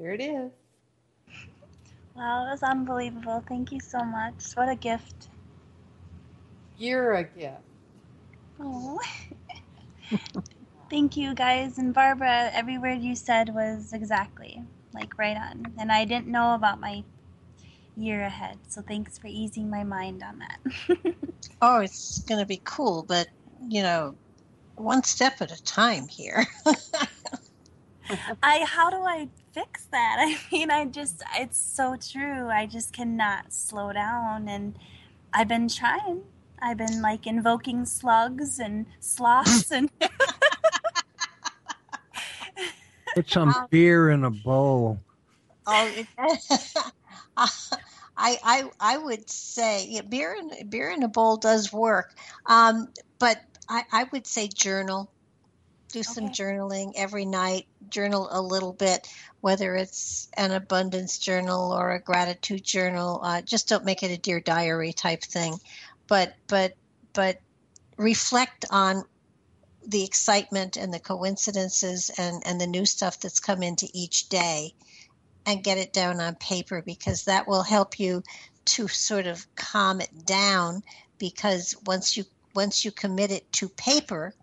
Here it is. Wow, it was unbelievable. Thank you so much. What a gift. You're a gift. Oh. Thank you guys. And Barbara, every word you said was exactly like right on. And I didn't know about my year ahead. So thanks for easing my mind on that. oh, it's going to be cool, but you know, one step at a time here. I how do I fix that? I mean, I just it's so true. I just cannot slow down and I've been trying. I've been like invoking slugs and sloths and Put some um, beer in a bowl. Oh, I, I I would say yeah, beer in beer in a bowl does work, um, but I, I would say journal. Do some okay. journaling every night. Journal a little bit, whether it's an abundance journal or a gratitude journal. Uh, just don't make it a dear diary type thing, but but but reflect on the excitement and the coincidences and, and the new stuff that's come into each day and get it down on paper because that will help you to sort of calm it down because once you once you commit it to paper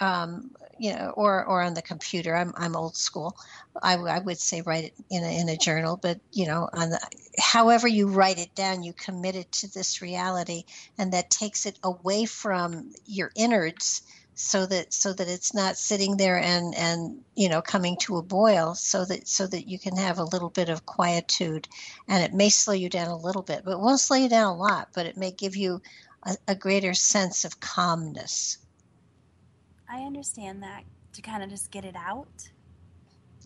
um, you know or or on the computer. I'm, I'm old school. I, I would say write it in a, in a journal but you know on the however you write it down you commit it to this reality and that takes it away from your innards so that so that it's not sitting there and and you know coming to a boil so that so that you can have a little bit of quietude. And it may slow you down a little bit but it won't slow you down a lot but it may give you a, a greater sense of calmness i understand that to kind of just get it out.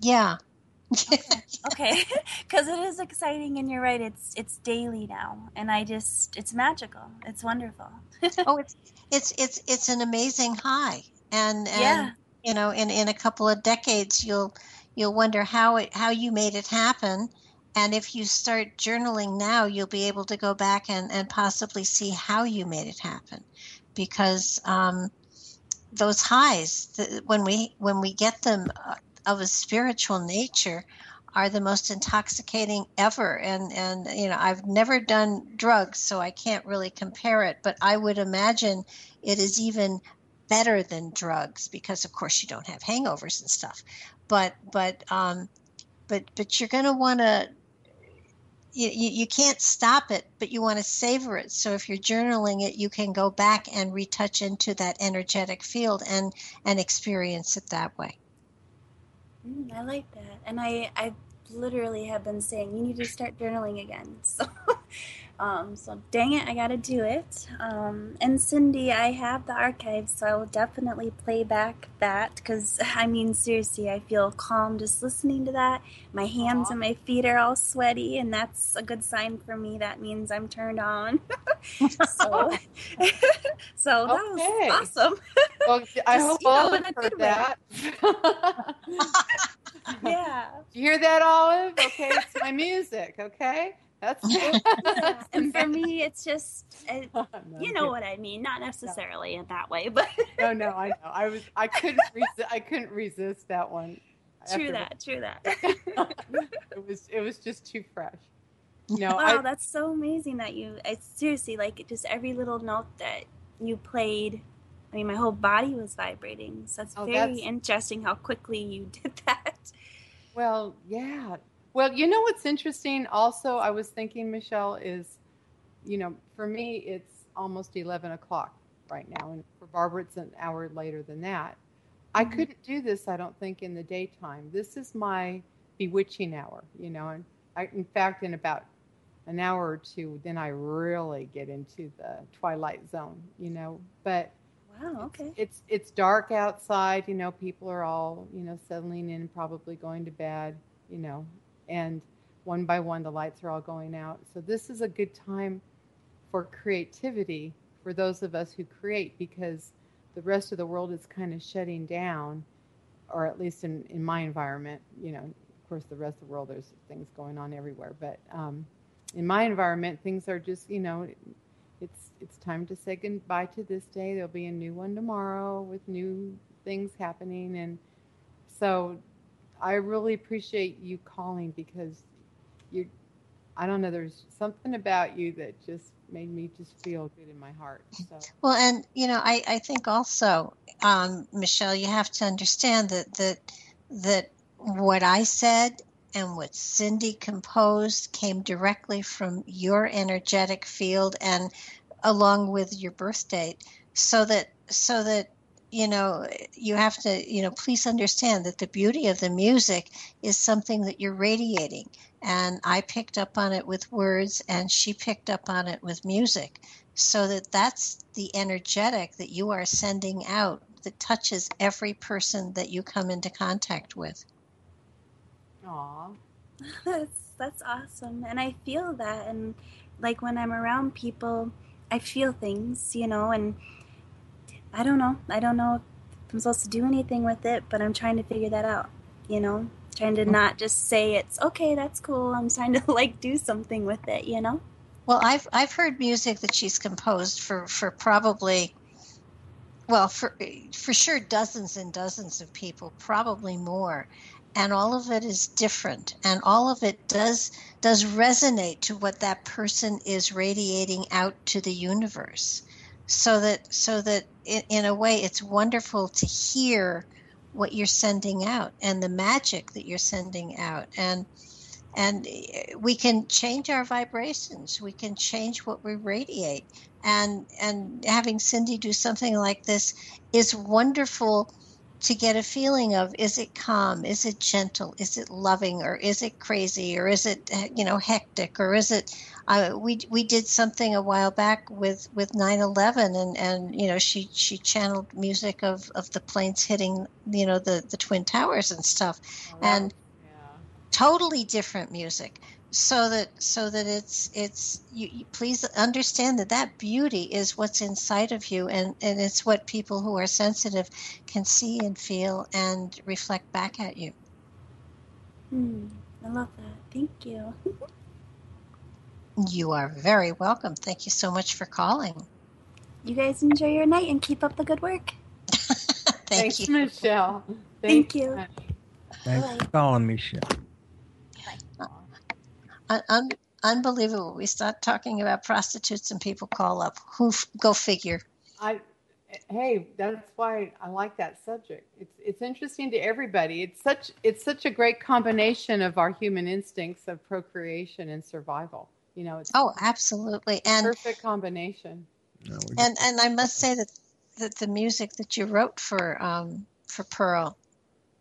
Yeah. Okay. Because it is exciting and you're right it's it's daily now and i just it's magical. It's wonderful. Oh it's it's it's it's an amazing high and and yeah. you know in in a couple of decades you'll you'll wonder how it how you made it happen and if you start journaling now you'll be able to go back and and possibly see how you made it happen because um those highs the, when we when we get them uh, of a spiritual nature are the most intoxicating ever. And and you know I've never done drugs so I can't really compare it but I would imagine it is even better than drugs because of course you don't have hangovers and stuff. But but um but but you're going to want to you, you can't stop it, but you want to savor it. So if you're journaling it, you can go back and retouch into that energetic field and and experience it that way. Mm, I like that, and I I literally have been saying you need to start journaling again. So, um, so dang it, I got to do it. Um, and Cindy, I have the archives, so I will definitely play back that because I mean seriously, I feel calm just listening to that. My hands Aww. and my feet are all sweaty, and that's a good sign for me. That means I'm turned on. so, so that okay. was awesome. Well, I hope all heard that yeah. you hear that, Olive? Okay, it's my music. Okay. That's yeah. and for me, it's just it, no, you know what I mean. Not necessarily no. in that way, but no, no, I know. I was I couldn't resist. I couldn't resist that one. True that. True that. it was it was just too fresh. No, wow, I, that's so amazing that you. I seriously like just every little note that you played. I mean, my whole body was vibrating. So that's oh, very that's, interesting how quickly you did that. Well, yeah. Well, you know what's interesting also, I was thinking, Michelle, is, you know, for me, it's almost 11 o'clock right now. And for Barbara, it's an hour later than that. I mm-hmm. couldn't do this, I don't think, in the daytime. This is my bewitching hour, you know. And I, in fact, in about an hour or two, then I really get into the twilight zone, you know. But Wow. Okay. It's, it's dark outside. You know, people are all you know settling in, probably going to bed. You know, and one by one the lights are all going out. So this is a good time for creativity for those of us who create because the rest of the world is kind of shutting down, or at least in in my environment. You know, of course, the rest of the world there's things going on everywhere, but um, in my environment, things are just you know it's it's time to say goodbye to this day. There'll be a new one tomorrow with new things happening, and so I really appreciate you calling because you I don't know, there's something about you that just made me just feel good in my heart. So. Well, and you know, I, I think also, um, Michelle, you have to understand that that that what I said and what Cindy composed came directly from your energetic field and along with your birth date, so that so that you know you have to you know please understand that the beauty of the music is something that you're radiating. And i picked up on it with words and she picked up on it with music. So that that's the energetic that you are sending out that touches every person that you come into contact with. Aw. That's that's awesome, and I feel that, and like when I'm around people, I feel things, you know, and I don't know, I don't know if I'm supposed to do anything with it, but I'm trying to figure that out, you know, trying to not just say it's okay, that's cool. I'm trying to like do something with it, you know. Well, I've I've heard music that she's composed for for probably well, for for sure dozens and dozens of people, probably more. And all of it is different and all of it does does resonate to what that person is radiating out to the universe. So that so that in, a way it's wonderful to hear what you're sending out and the magic that you're sending out. And and we can change our vibrations. We can change what we radiate. And and having cindy do something like this is wonderful to get a feeling of is it calm? Is it gentle? Is it loving? Or is it crazy? Or is it you know hectic? Or is it uh, we we did something a while back with with 9/11 and and you know she she channeled music of of the planes hitting you know the the twin towers and stuff Oh, and yeah. totally different music so that so that it's it's you, you please understand that that beauty is what's inside of you and and it's what people who are sensitive can see and feel and reflect back at you Hmm, I love that. Thank you. you are very welcome thank you so much for calling You guys enjoy your night and keep up the good work. thank Thanks, you Michelle. Thank Thanks you. so much. Thanks Bye. for calling Michelle. Un- un- unbelievable we start talking about prostitutes and people call up who f- go figure I, hey, that's why I like that subject. It's it's interesting to everybody. It's such it's such a great combination of our human instincts of procreation and survival. You know, it's oh absolutely a and perfect combination. No, and and I must say that that the music that you wrote for um for Pearl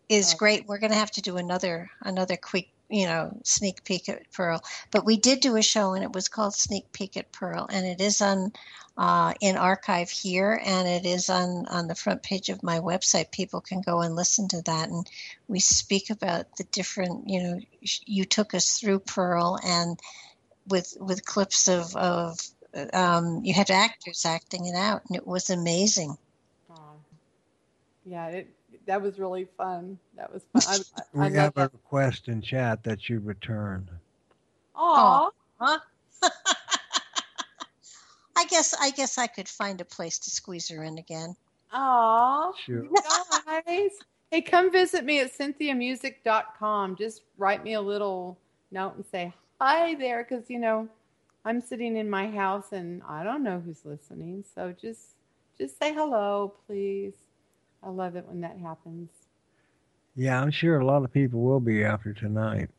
is Oh. great. We're going to have to do another another quick you know sneak peek at Pearl, but we did do a show and it was called Sneak Peek at Pearl, and it is on uh, in archive here, and it is on on the front page of my website. People can go and listen to that, and we speak about the different you know you took us through Pearl and with with clips of of um, you had actors acting it out, and it was amazing. Aw. yeah, it that was really fun. That was fun. I, I, we I have love a request in chat that you return. Aw. Huh? I guess I guess I could find a place to squeeze her in again. Aw. Sure. Guys. hey, come visit me at cynthiamusic.com. Just write me a little note and say hi there because, you know, I'm sitting in my house and I don't know who's listening. So just just say hello, please. I love it when that happens. Yeah, I'm sure a lot of people will be after tonight.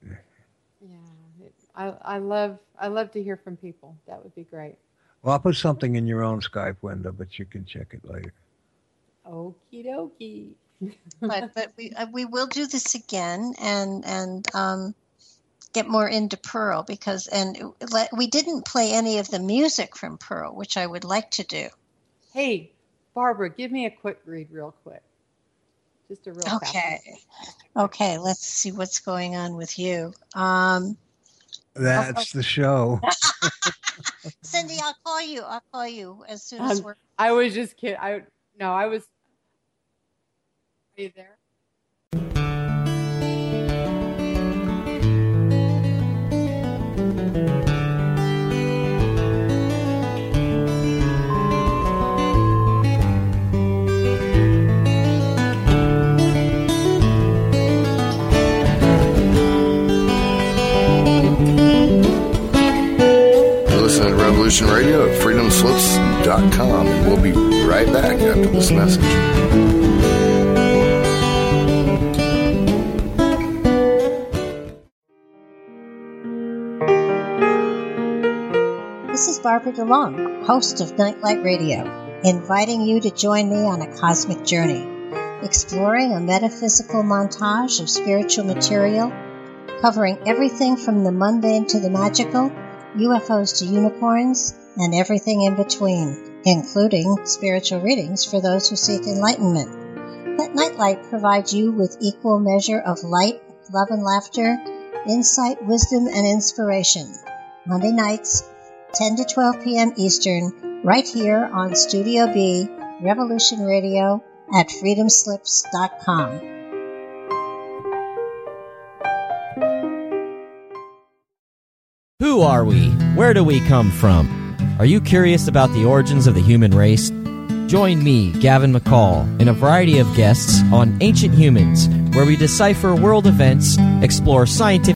Yeah. It, I, I love I love to hear from people. That would be great. Well, I'll put something in your own Skype window, but you can check it later. Okie dokie. But but we uh, we will do this again and and um, get more into Pearl because and let- we didn't play any of the music from Pearl, which I would like to do. Hey, Barbara, give me a quick read real quick. Just a real fast Okay. one. Okay, let's see what's going on with you. Um, That's the show. Cindy, I'll call you. I'll call you as soon Um, as we're. I was just kidding. I no, I was. Are you there? Revolution Radio at freedomslips.com. And we'll be right back after this message. This is Barbara DeLong, host of Nightlight Radio, inviting you to join me on a cosmic journey, exploring a metaphysical montage of spiritual material, covering everything from the mundane to the magical, UFOs to unicorns, and everything in between, including spiritual readings for those who seek enlightenment. Let Nightlight provide you with equal measure of light, love, and laughter, insight, wisdom, and inspiration. Monday nights, 10 to 12 p.m. Eastern, right here on Studio B, Revolution Radio at freedomslips.com. Who are we? Where do we come from? Are you curious about the origins of the human race? Join me, Gavin McCall, and a variety of guests on Ancient Humans, where we decipher world events, explore scientific